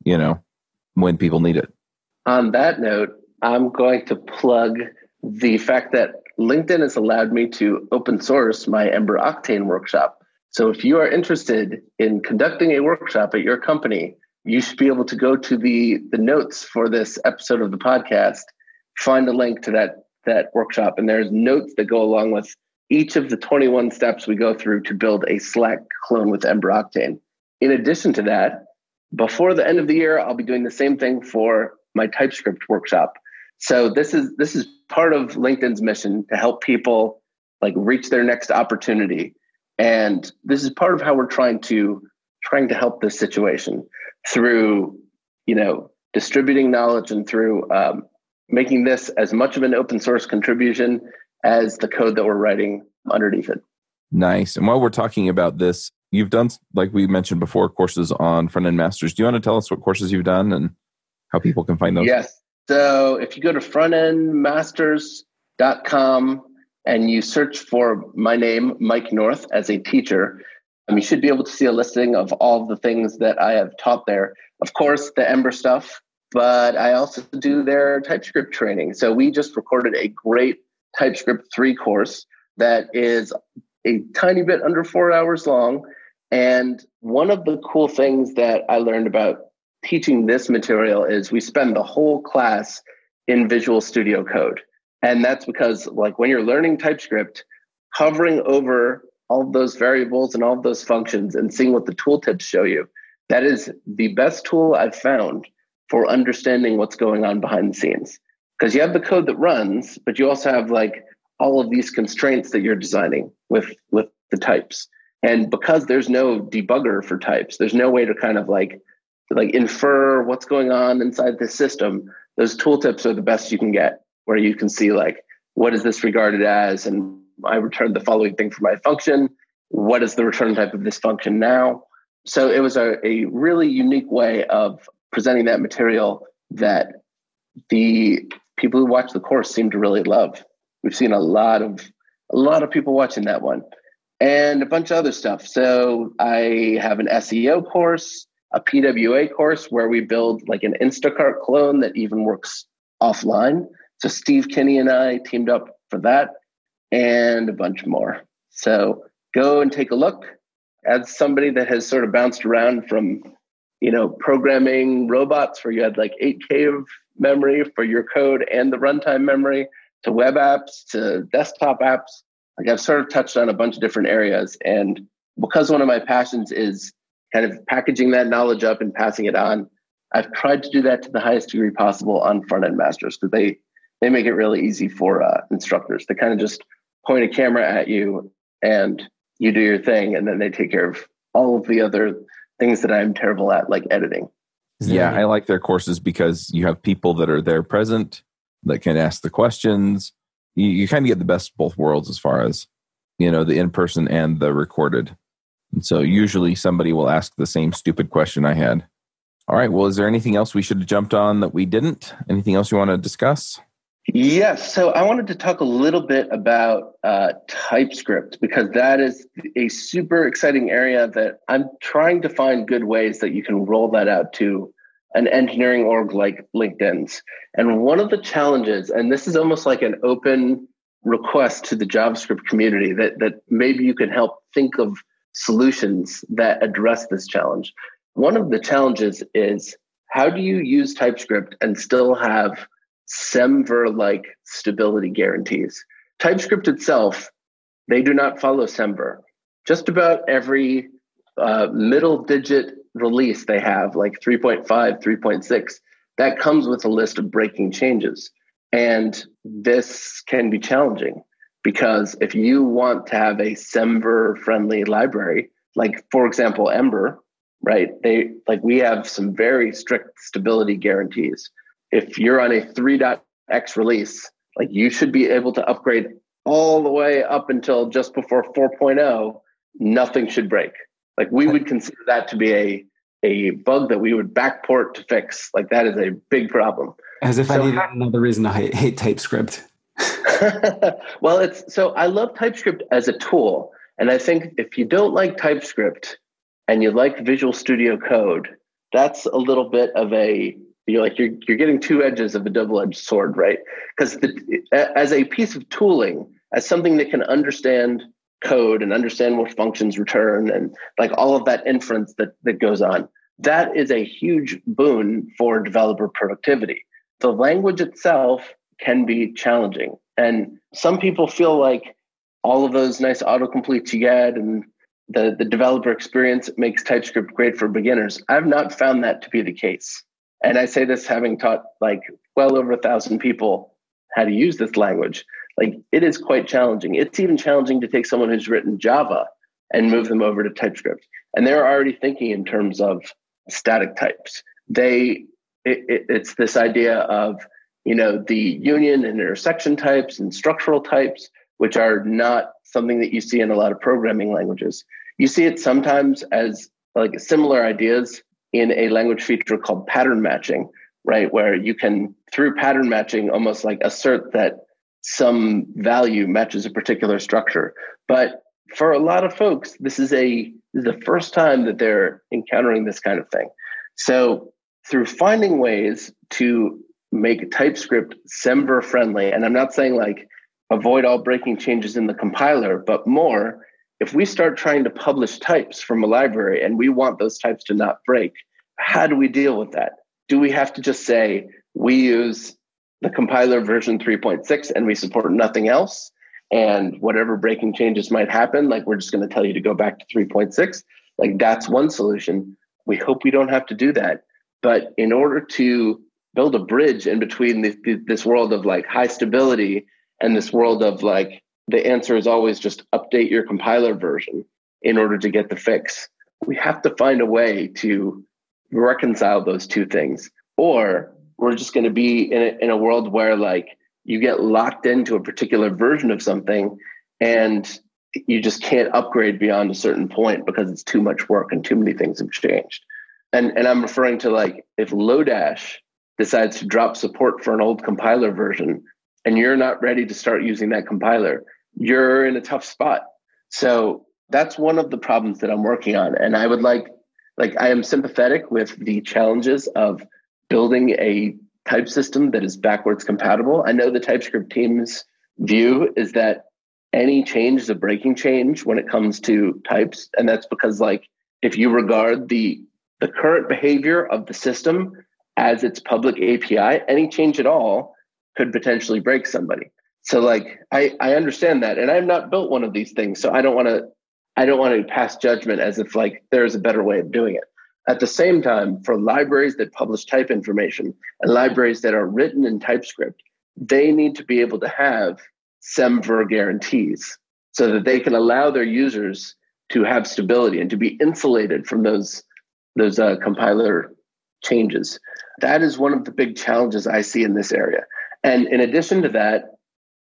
you know when people need it. On that note, I'm going to plug the fact that LinkedIn has allowed me to open source my Ember Octane workshop. So if you are interested in conducting a workshop at your company, you should be able to go to the the notes for this episode of the podcast, find a link to that that workshop, and there's notes that go along with each of the 21 steps we go through to build a Slack clone with Ember Octane. In addition to that, before the end of the year, I'll be doing the same thing for my TypeScript workshop. So this is this is part of LinkedIn's mission to help people like reach their next opportunity. And this is part of how we're trying to trying to help this situation through, you know, distributing knowledge and through um, making this as much of an open source contribution as the code that we're writing underneath it. Nice. And while we're talking about this, you've done, like we mentioned before, courses on front end masters. Do you want to tell us what courses you've done and how people can find those? Yes. So if you go to frontendmasters.com and you search for my name, Mike North, as a teacher, um, you should be able to see a listing of all the things that I have taught there. Of course, the Ember stuff, but I also do their TypeScript training. So we just recorded a great TypeScript 3 course that is a tiny bit under four hours long. And one of the cool things that I learned about teaching this material is we spend the whole class in Visual Studio Code. And that's because, like, when you're learning TypeScript, hovering over all of those variables and all of those functions and seeing what the tooltips show you, that is the best tool I've found for understanding what's going on behind the scenes because you have the code that runs, but you also have like all of these constraints that you're designing with with the types. And because there's no debugger for types, there's no way to kind of like like infer what's going on inside the system. Those tooltips are the best you can get, where you can see like what is this regarded as, and I returned the following thing for my function. What is the return type of this function now? So it was a, a really unique way of presenting that material that the people who watch the course seem to really love. We've seen a lot of a lot of people watching that one and a bunch of other stuff. So I have an SEO course, a PWA course where we build like an Instacart clone that even works offline. So Steve Kinney and I teamed up for that and a bunch more. So go and take a look. As somebody that has sort of bounced around from, you know, programming robots where you had like 8K of memory for your code and the runtime memory to web apps to desktop apps. Like I've sort of touched on a bunch of different areas. And because one of my passions is kind of packaging that knowledge up and passing it on, I've tried to do that to the highest degree possible on front end masters because they they make it really easy for uh, instructors. They kind of just point a camera at you and you do your thing, and then they take care of all of the other things that I'm terrible at, like editing. Yeah, I like their courses because you have people that are there present that can ask the questions. You, you kind of get the best of both worlds as far as, you know, the in person and the recorded. And so usually somebody will ask the same stupid question I had. All right. Well, is there anything else we should have jumped on that we didn't? Anything else you want to discuss? Yes. So I wanted to talk a little bit about uh, TypeScript because that is a super exciting area that I'm trying to find good ways that you can roll that out to an engineering org like LinkedIn's. And one of the challenges, and this is almost like an open request to the JavaScript community that, that maybe you can help think of solutions that address this challenge. One of the challenges is how do you use TypeScript and still have Semver like stability guarantees. TypeScript itself, they do not follow Semver. Just about every uh, middle digit release they have, like 3.5, 3.6, that comes with a list of breaking changes. And this can be challenging because if you want to have a Semver friendly library, like for example, Ember, right? They like we have some very strict stability guarantees if you're on a 3.x release, like you should be able to upgrade all the way up until just before 4.0, nothing should break. Like we would consider that to be a a bug that we would backport to fix. Like that is a big problem. As if so, I needed another reason to hate, hate TypeScript. (laughs) well, it's so I love TypeScript as a tool. And I think if you don't like TypeScript and you like Visual Studio Code, that's a little bit of a you're like you're you're getting two edges of a double-edged sword, right? Because as a piece of tooling, as something that can understand code and understand what functions return and like all of that inference that that goes on, that is a huge boon for developer productivity. The language itself can be challenging, and some people feel like all of those nice autocompletes you get and the, the developer experience makes TypeScript great for beginners. I've not found that to be the case. And I say this having taught like well over a thousand people how to use this language. Like it is quite challenging. It's even challenging to take someone who's written Java and move them over to TypeScript. And they're already thinking in terms of static types. They it, it, it's this idea of you know the union and intersection types and structural types, which are not something that you see in a lot of programming languages. You see it sometimes as like similar ideas in a language feature called pattern matching, right? Where you can, through pattern matching, almost like assert that some value matches a particular structure. But for a lot of folks, this is a this is the first time that they're encountering this kind of thing. So through finding ways to make TypeScript Semver friendly, and I'm not saying like avoid all breaking changes in the compiler, but more if we start trying to publish types from a library and we want those types to not break, how do we deal with that? Do we have to just say we use the compiler version 3.6 and we support nothing else? And whatever breaking changes might happen, like we're just going to tell you to go back to 3.6. Like that's one solution. We hope we don't have to do that. But in order to build a bridge in between this world of like high stability and this world of like the answer is always just update your compiler version in order to get the fix. We have to find a way to reconcile those two things, or we're just going to be in a, in a world where like you get locked into a particular version of something and you just can't upgrade beyond a certain point because it's too much work and too many things have changed. And and I'm referring to like if Lodash decides to drop support for an old compiler version and you're not ready to start using that compiler, you're in a tough spot. So that's one of the problems that I'm working on. And I would like, like, I am sympathetic with the challenges of building a type system that is backwards compatible. I know the TypeScript team's view is that any change is a breaking change when it comes to types. And that's because, like, if you regard the the current behavior of the system as its public API, any change at all could potentially break somebody. So like I, I understand that. And I've not built one of these things. So I don't want to I don't want to pass judgment as if like there's a better way of doing it. At the same time, for libraries that publish type information and libraries that are written in TypeScript, they need to be able to have SEMVer guarantees so that they can allow their users to have stability and to be insulated from those those uh, compiler changes. That is one of the big challenges I see in this area. And in addition to that,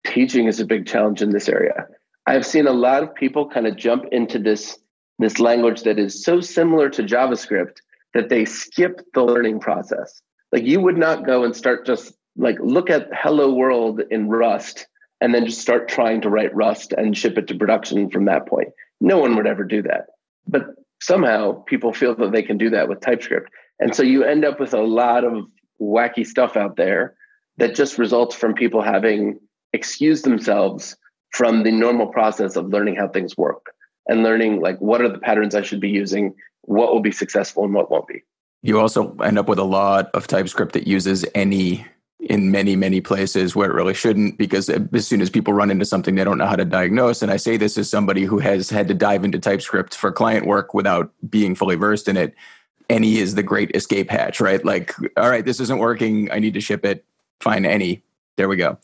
teaching is a big challenge in this area. I've seen a lot of people kind of jump into this this language that is so similar to JavaScript that they skip the learning process. Like you would not go and start just like look at hello world in Rust and then just start trying to write Rust and ship it to production from that point. No one would ever do that. But somehow people feel that they can do that with TypeScript. And so you end up with a lot of wacky stuff out there that just results from people having excused themselves from the normal process of learning how things work and learning like what are the patterns I should be using, what will be successful and what won't be. You also end up with a lot of TypeScript that uses any in many many places where it really shouldn't because as soon as people run into something they don't know how to diagnose and i say this as somebody who has had to dive into typescript for client work without being fully versed in it any is the great escape hatch right like all right this isn't working i need to ship it Find any there we go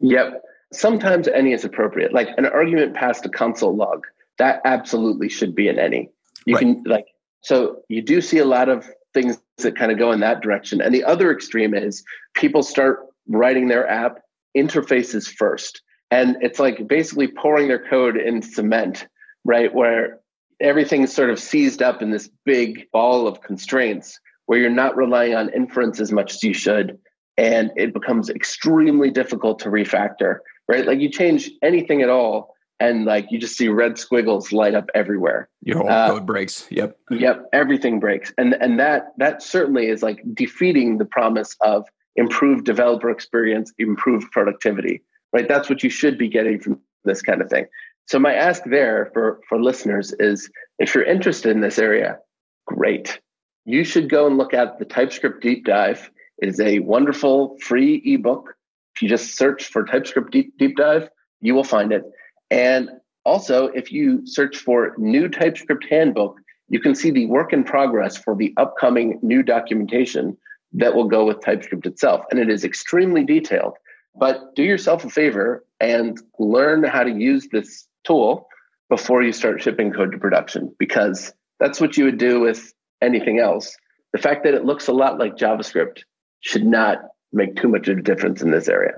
Yep. Sometimes any is appropriate. Like an argument past a console log, that absolutely should be an any. You right. can like so you do see a lot of things that kind of go in that direction. And the other extreme is people start writing their app interfaces first. And it's like basically pouring their code in cement, right? Where everything's sort of seized up in this big ball of constraints where you're not relying on inference as much as you should and it becomes extremely difficult to refactor right like you change anything at all and like you just see red squiggles light up everywhere. Your whole Uh, code breaks. Yep. Yep, everything breaks, and and that that certainly is like defeating the promise of improved developer experience, improved productivity. Right, that's what you should be getting from this kind of thing. So my ask there for for listeners is, if you're interested in this area, great. You should go and look at the TypeScript deep dive. It is a wonderful free ebook. If you just search for TypeScript deep, deep dive, you will find it. And also, if you search for new TypeScript handbook, you can see the work in progress for the upcoming new documentation that will go with TypeScript itself. And it is extremely detailed. But do yourself a favor and learn how to use this tool before you start shipping code to production, because that's what you would do with anything else. The fact that it looks a lot like JavaScript should not make too much of a difference in this area.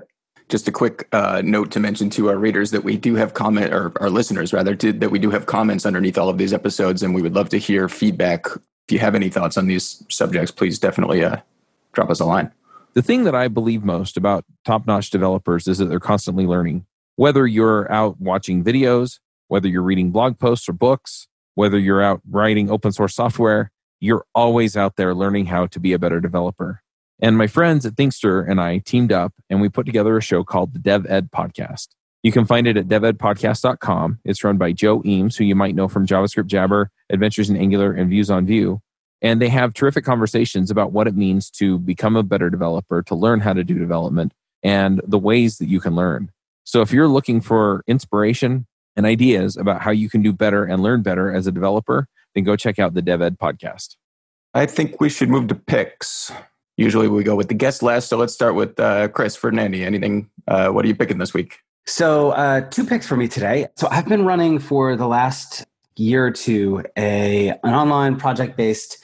Just a quick uh, note to mention to our readers that we do have comment, or our listeners rather, to, that we do have comments underneath all of these episodes, and we would love to hear feedback. If you have any thoughts on these subjects, please definitely uh, drop us a line. The thing that I believe most about top notch developers is that they're constantly learning. Whether you're out watching videos, whether you're reading blog posts or books, whether you're out writing open source software, you're always out there learning how to be a better developer. And my friends at Thinkster and I teamed up and we put together a show called the Dev Ed Podcast. You can find it at devedpodcast.com. It's run by Joe Eames, who you might know from JavaScript Jabber, Adventures in Angular, and Views on Vue. And they have terrific conversations about what it means to become a better developer, to learn how to do development, and the ways that you can learn. So if you're looking for inspiration and ideas about how you can do better and learn better as a developer, then go check out the Dev Ed podcast. I think we should move to picks. Usually we go with the guest last, so let's start with uh, Chris Ferdinandi. Anything? Uh, what are you picking this week? So, uh, two picks for me today. So, I've been running for the last year or two a an online project based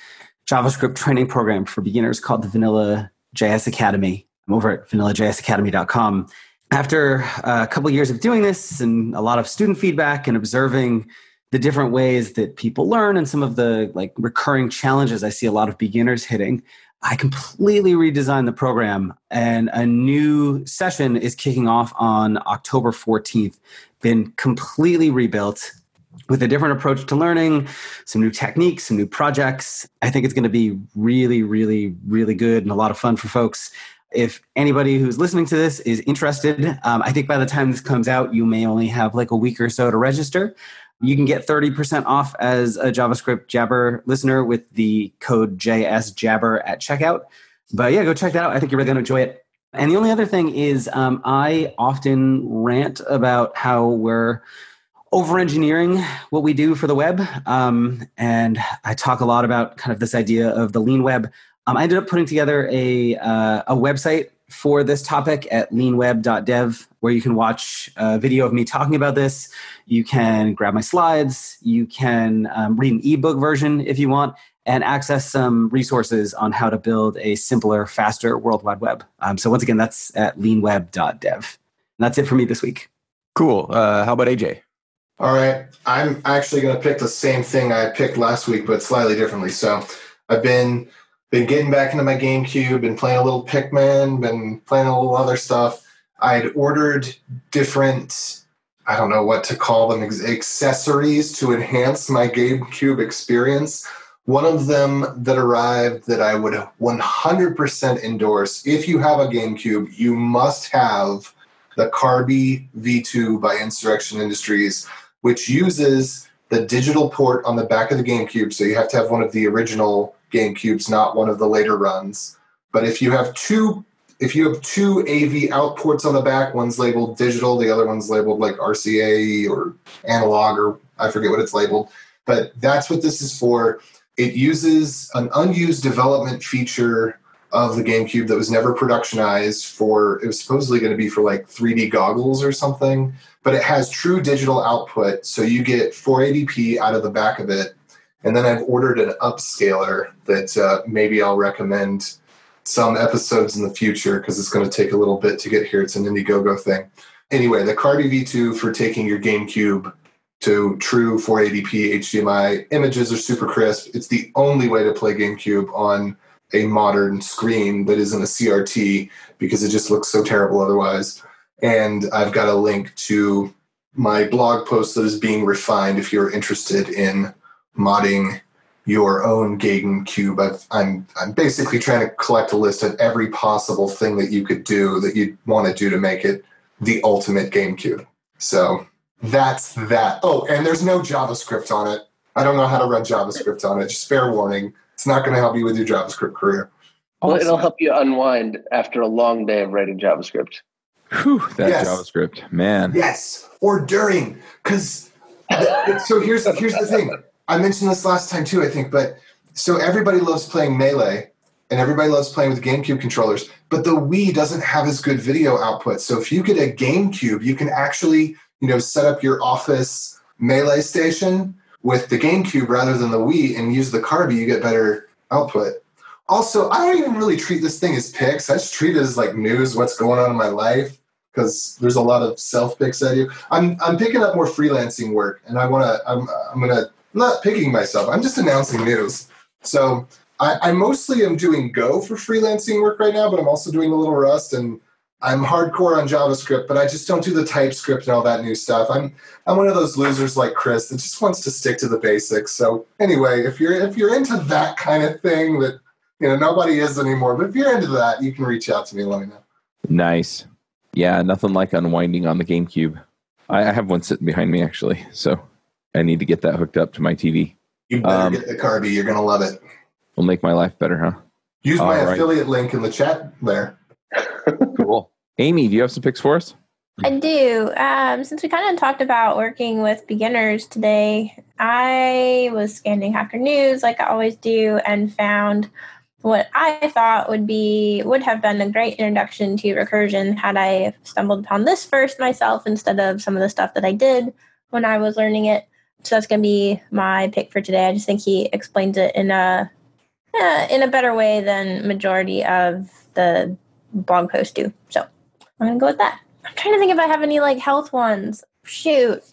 JavaScript training program for beginners called the Vanilla JS Academy. I'm over at vanillajsacademy.com. After a couple of years of doing this and a lot of student feedback and observing the different ways that people learn and some of the like recurring challenges I see a lot of beginners hitting, I completely redesigned the program and a new session is kicking off on October 14th. Been completely rebuilt with a different approach to learning, some new techniques, some new projects. I think it's going to be really, really, really good and a lot of fun for folks. If anybody who's listening to this is interested, um, I think by the time this comes out, you may only have like a week or so to register. You can get 30% off as a JavaScript Jabber listener with the code JSJabber at checkout. But yeah, go check that out. I think you're really going to enjoy it. And the only other thing is, um, I often rant about how we're over engineering what we do for the web. Um, and I talk a lot about kind of this idea of the lean web. Um, I ended up putting together a, uh, a website for this topic at leanweb.dev, where you can watch a video of me talking about this. You can grab my slides. You can um, read an ebook version if you want, and access some resources on how to build a simpler, faster World Wide Web. Um, so, once again, that's at leanweb.dev. And that's it for me this week. Cool. Uh, how about AJ? All right. I'm actually going to pick the same thing I picked last week, but slightly differently. So I've been been getting back into my GameCube, been playing a little Pikmin, been playing a little other stuff. I'd ordered different, I don't know what to call them, accessories to enhance my GameCube experience. One of them that arrived that I would 100% endorse if you have a GameCube, you must have the Carby V2 by Insurrection Industries, which uses the digital port on the back of the GameCube. So you have to have one of the original GameCubes, not one of the later runs. But if you have two if you have two AV out ports on the back, one's labeled digital, the other one's labeled like RCA or analog or I forget what it's labeled. But that's what this is for. It uses an unused development feature of the GameCube that was never productionized for it was supposedly going to be for like 3D goggles or something, but it has true digital output so you get 480p out of the back of it. And then I've ordered an upscaler that uh, maybe I'll recommend some episodes in the future because it's going to take a little bit to get here. It's an Indiegogo thing. Anyway, the Carby V2 for taking your GameCube to true 480p HDMI images are super crisp. It's the only way to play GameCube on a modern screen that isn't a CRT because it just looks so terrible otherwise. And I've got a link to my blog post that is being refined if you're interested in modding your own GameCube. I've, I'm I'm basically trying to collect a list of every possible thing that you could do that you'd want to do to make it the ultimate GameCube. So that's that. Oh, and there's no JavaScript on it. I don't know how to run JavaScript on it. Just fair warning. It's not going to help you with your JavaScript career. Well, it'll help you unwind after a long day of writing JavaScript. Whew, that Yes. JavaScript, man. Yes, or during, because so here's here's the thing. I mentioned this last time too, I think, but so everybody loves playing melee, and everybody loves playing with GameCube controllers, but the Wii doesn't have as good video output. So if you get a GameCube, you can actually you know set up your office melee station with the GameCube rather than the Wii, and use the Carby. You get better output. Also, I don't even really treat this thing as picks. I just treat it as like news, what's going on in my life because there's a lot of self picks I do. I'm I'm picking up more freelancing work, and I want to. I'm I'm gonna I'm not picking myself. I'm just announcing news. So I, I mostly am doing Go for freelancing work right now, but I'm also doing a little Rust, and I'm hardcore on JavaScript, but I just don't do the TypeScript and all that new stuff. I'm I'm one of those losers like Chris that just wants to stick to the basics. So anyway, if you're if you're into that kind of thing that you know nobody is anymore, but if you're into that, you can reach out to me. Let me know. Nice. Yeah, nothing like unwinding on the GameCube. I, I have one sitting behind me actually, so I need to get that hooked up to my TV. You better Um, get the Carby. You're gonna love it. Will make my life better, huh? Use my all right. affiliate link in the chat there. (laughs) Cool. Amy, do you have some picks for us? I do. Um, since we kind of talked about working with beginners today, I was scanning Hacker News like I always do and found what I thought would be would have been a great introduction to recursion had I stumbled upon this first myself instead of some of the stuff that I did when I was learning it. So that's going to be my pick for today. I just think he explains it in a uh, in a better way than majority of the blog posts do. So I'm gonna go with that. I'm trying to think if I have any like health ones. Shoot,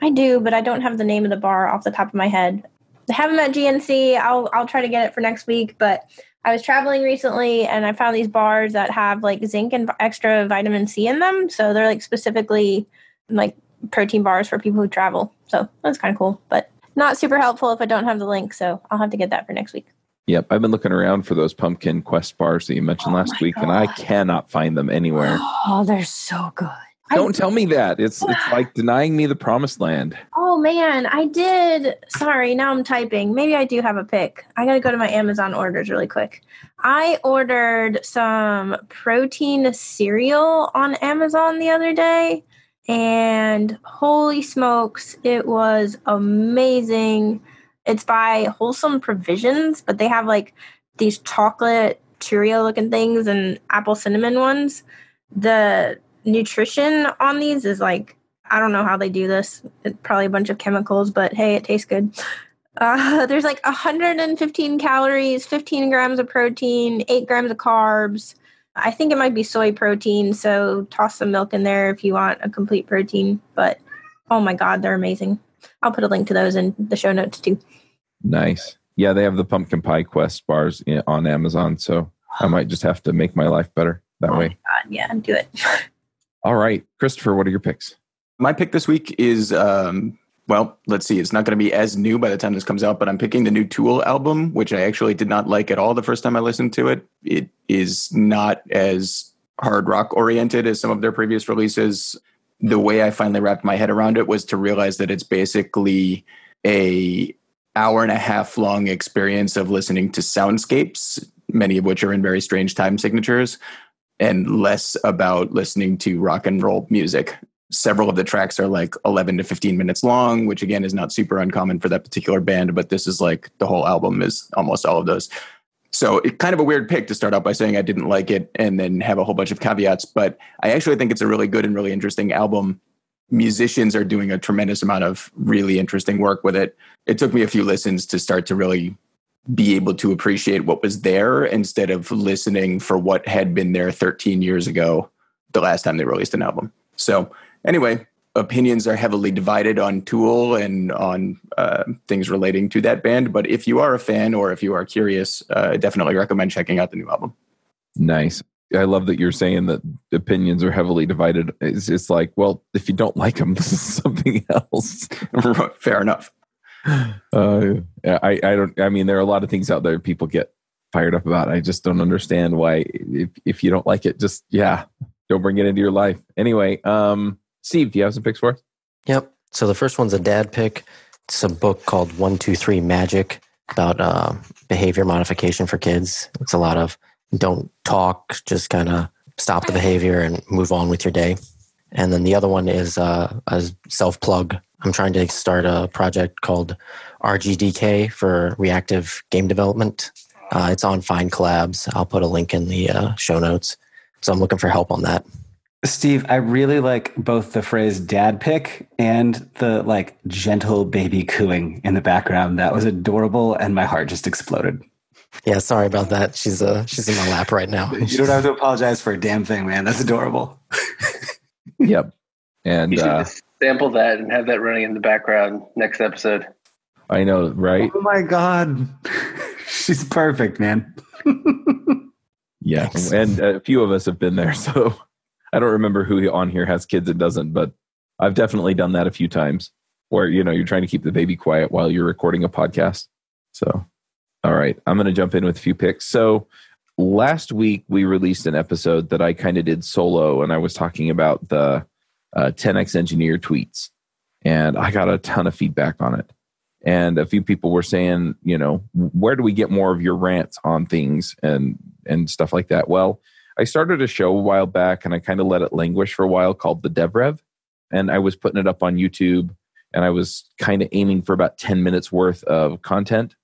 I do, but I don't have the name of the bar off the top of my head. They have them at GNC. I'll I'll try to get it for next week. But I was traveling recently and I found these bars that have like zinc and extra vitamin C in them. So they're like specifically like protein bars for people who travel. So that's kind of cool, but not super helpful if I don't have the link. So I'll have to get that for next week. Yep, I've been looking around for those pumpkin quest bars that you mentioned Oh last week, and I cannot find them anywhere. (gasps) Oh, they're so good. Don't tell me that. It's it's (sighs) like denying me the promised land. Oh man, I did. Sorry, now I'm typing. Maybe I do have a pick. I gotta go to my Amazon orders really quick. I ordered some protein cereal on Amazon the other day, and holy smokes, it was amazing. It's by Wholesome Provisions, but they have like these chocolate Cheerio looking things and apple cinnamon ones. The nutrition on these is like I don't know how they do this. It's probably a bunch of chemicals, but hey, it tastes good. (laughs) Uh, there's like 115 calories, 15 grams of protein, 8 grams of carbs. I think it might be soy protein, so toss some milk in there if you want a complete protein. But oh my god, they're amazing. I'll put a link to those in the show notes too. Nice. Yeah, they have the pumpkin pie quest bars on Amazon, so I might just have to make my life better that Oh way. my god, yeah, do it. (laughs) All right, Christopher, what are your picks? My pick this week is, um, well, let's see. It's not going to be as new by the time this comes out, but I'm picking the new Tool album, which I actually did not like at all the first time I listened to it. It is not as hard rock oriented as some of their previous releases. The way I finally wrapped my head around it was to realize that it's basically a hour and a half long experience of listening to soundscapes, many of which are in very strange time signatures, and less about listening to rock and roll music several of the tracks are like 11 to 15 minutes long which again is not super uncommon for that particular band but this is like the whole album is almost all of those. So it's kind of a weird pick to start out by saying i didn't like it and then have a whole bunch of caveats but i actually think it's a really good and really interesting album. Musicians are doing a tremendous amount of really interesting work with it. It took me a few listens to start to really be able to appreciate what was there instead of listening for what had been there 13 years ago the last time they released an album. So anyway, opinions are heavily divided on Tool and on uh, things relating to that band. But if you are a fan or if you are curious, uh, I definitely recommend checking out the new album. Nice. I love that you're saying that opinions are heavily divided. It's, it's like, well, if you don't like them, (laughs) this is something else. (laughs) Fair enough. Uh, I, I don't, I mean, there are a lot of things out there people get fired up about. I just don't understand why, if, if you don't like it, just, yeah, don't bring it into your life. Anyway, um, Steve, do you have some picks for us? Yep. So the first one's a dad pick. It's a book called One, Two, Three Magic about uh, behavior modification for kids. It's a lot of don't talk, just kind of stop the behavior and move on with your day. And then the other one is uh, a self plug. I'm trying to start a project called RGDK for reactive game development. Uh, it's on Fine Collabs. I'll put a link in the uh, show notes. So I'm looking for help on that. Steve, I really like both the phrase dad pick and the like gentle baby cooing in the background. That was adorable and my heart just exploded. Yeah, sorry about that. She's uh she's in my lap right now. (laughs) you don't have to apologize for a damn thing, man. That's adorable. (laughs) yep. And you uh, sample that and have that running in the background next episode. I know, right? Oh my god. (laughs) She's perfect, man. yeah. And a few of us have been there, so I don't remember who on here has kids and doesn't, but I've definitely done that a few times where, you know, you're trying to keep the baby quiet while you're recording a podcast. So, all right, I'm going to jump in with a few picks. So, last week we released an episode that I kind of did solo and I was talking about the uh, 10x engineer tweets and I got a ton of feedback on it. And a few people were saying, you know, where do we get more of your rants on things and and stuff like that? Well, I started a show a while back and I kind of let it languish for a while called the DevRev. And I was putting it up on YouTube and I was kind of aiming for about 10 minutes worth of content.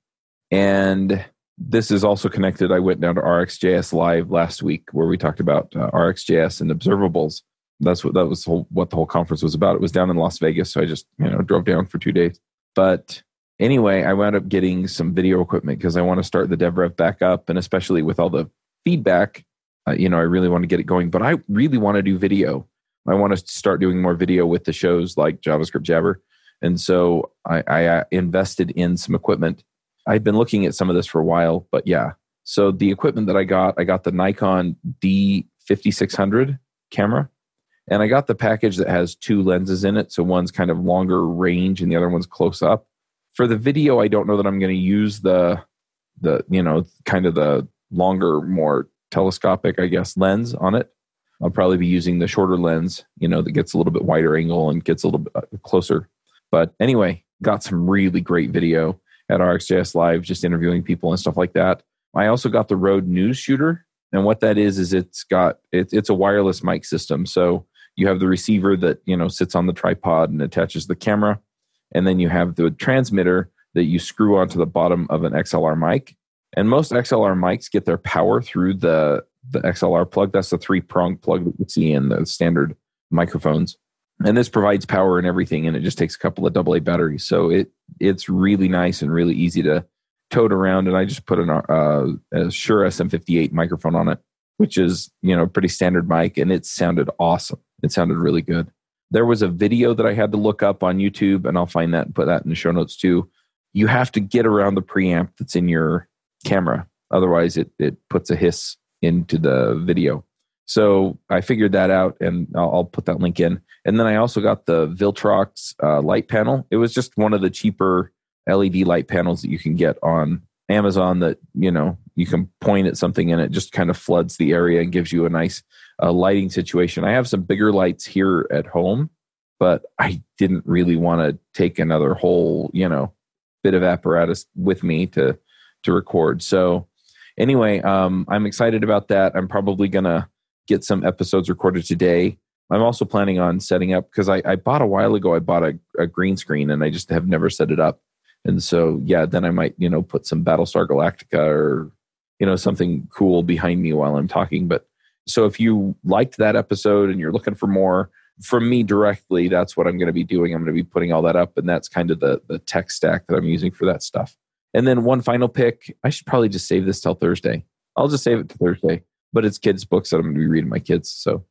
And this is also connected. I went down to RxJS Live last week where we talked about uh, RxJS and observables. That's what that was whole, what the whole conference was about. It was down in Las Vegas, so I just you know drove down for two days. But anyway, I wound up getting some video equipment because I want to start the DevRev back up, and especially with all the feedback, uh, you know, I really want to get it going. But I really want to do video. I want to start doing more video with the shows like JavaScript Jabber, and so I, I uh, invested in some equipment. I've been looking at some of this for a while, but yeah. So the equipment that I got, I got the Nikon D5600 camera, and I got the package that has two lenses in it. So one's kind of longer range, and the other one's close up. For the video, I don't know that I'm going to use the the you know kind of the longer, more telescopic, I guess, lens on it. I'll probably be using the shorter lens, you know, that gets a little bit wider angle and gets a little bit uh, closer. But anyway, got some really great video at RxJS Live, just interviewing people and stuff like that. I also got the Rode News Shooter, and what that is is it's got it, it's a wireless mic system. So you have the receiver that you know sits on the tripod and attaches the camera, and then you have the transmitter that you screw onto the bottom of an XLR mic, and most XLR mics get their power through the the XLR plug. That's the three prong plug that you see in the standard microphones. And this provides power and everything, and it just takes a couple of AA batteries. So it it's really nice and really easy to tote around. And I just put an uh, a Shure SM58 microphone on it, which is you know a pretty standard mic, and it sounded awesome. It sounded really good. There was a video that I had to look up on YouTube, and I'll find that and put that in the show notes too. You have to get around the preamp that's in your camera. Otherwise, it, it puts a hiss into the video. So I figured that out and I'll, I'll put that link in. And then I also got the Viltrox uh, light panel. It was just one of the cheaper LED light panels that you can get on Amazon that, you know, you can point at something and it just kind of floods the area and gives you a nice uh, lighting situation. I have some bigger lights here at home, but I didn't really want to take another whole, you know, bit of apparatus with me to to record. So anyway, um, I'm excited about that. I'm probably gonna get some episodes recorded today. I'm also planning on setting up because I, I, bought a while ago. I bought a, a, green screen and I just have never set it up. And so yeah, then I might you know put some Battlestar Galactica or you know something cool behind me while I'm talking. But so if you liked that episode and you're looking for more from me directly, that's what I'm going to be doing. I'm going to be putting all that up, and that's kind of the the tech stack that I'm using for that stuff. And then one final pick. I should probably just save this till Thursday. I'll just save it to Thursday. But it's kids' books that I'm going to be reading my kids. So,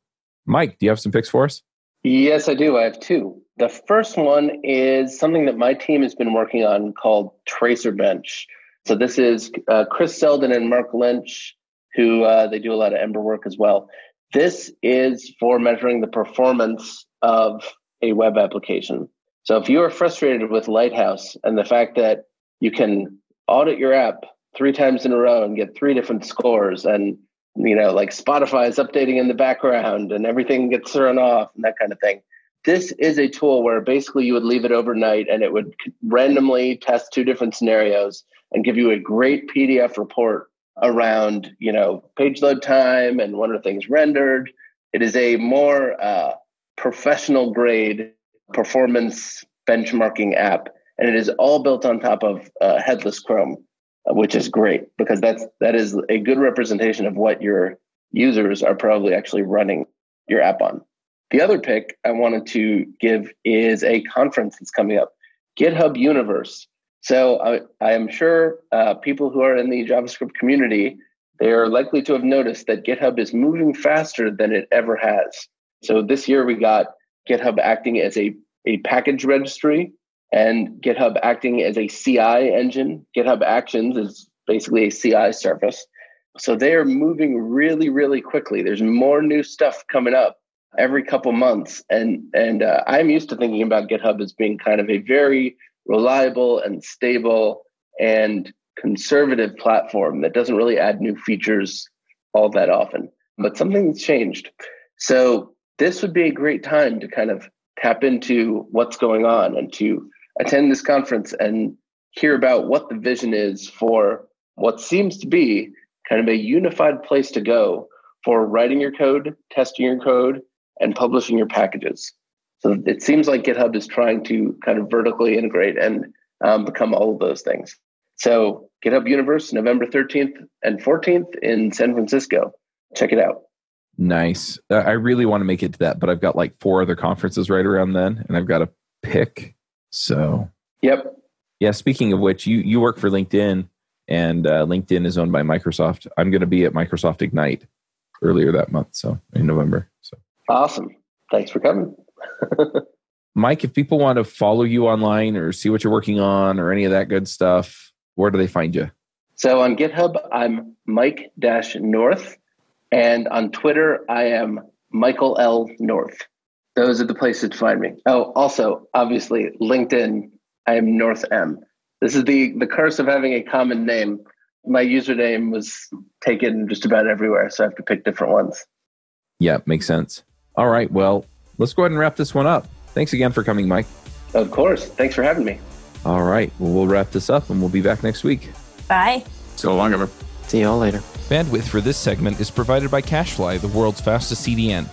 Mike, do you have some picks for us? Yes, I do. I have two. The first one is something that my team has been working on called Tracer Bench. So this is uh, Kris Selden and Mark Lynch who uh, they do a lot of Ember work as well. This is for measuring the performance of a web application. So if you are frustrated with Lighthouse and the fact that you can audit your app three times in a row and get three different scores and you know like Spotify is updating in the background and everything gets thrown off and that kind of thing. This is a tool where basically you would leave it overnight and it would randomly test two different scenarios and give you a great PDF report around, you know, page load time and when are things rendered. It is a more uh, professional grade performance benchmarking app, and it is all built on top of uh, headless Chrome, uh, which is great because that's that is a good representation of what your users are probably actually running your app on. The other pick I wanted to give is a conference that's coming up, GitHub Universe. So I, I am sure uh, people who are in the JavaScript community, they are likely to have noticed that GitHub is moving faster than it ever has. So this year we got GitHub acting as a, a package registry and GitHub acting as a CI engine. GitHub Actions is basically a CI service. So they are moving really, really quickly. There's more new stuff coming up every couple months, and and uh, I'm used to thinking about GitHub as being kind of a very reliable and stable and conservative platform that doesn't really add new features all that often. But something's changed. So this would be a great time to kind of tap into what's going on and to attend this conference and hear about what the vision is for what seems to be kind of a unified place to go for writing your code, testing your code, and publishing your packages. So it seems like GitHub is trying to kind of vertically integrate and um, become all of those things. So GitHub Universe, November 13th and 14th in San Francisco. Check it out. Nice. I really want to make it to that, but I've got like four other conferences right around then, and I've got to pick. So, yep. Yeah. Speaking of which, you you work for LinkedIn, and uh, LinkedIn is owned by Microsoft. I'm going to be at Microsoft Ignite earlier that month, so in November. So awesome. Thanks for coming. (laughs) Mike, if people want to follow you online or see what you're working on or any of that good stuff, where do they find you? So on GitHub, I'm Mike North, and on Twitter, I am Michael L North. Those are the places to find me. Oh, also, obviously, LinkedIn, I am North M. This is the the curse of having a common name. My username was taken just about everywhere, so I have to pick different ones. Yeah, makes sense. All right, well, let's go ahead and wrap this one up. Thanks again for coming, Mike. Of course. Thanks for having me. All right. Well, we'll wrap this up and we'll be back next week. Bye. So long, ever. See y'all later. Bandwidth for this segment is provided by CacheFly, the world's fastest CDN.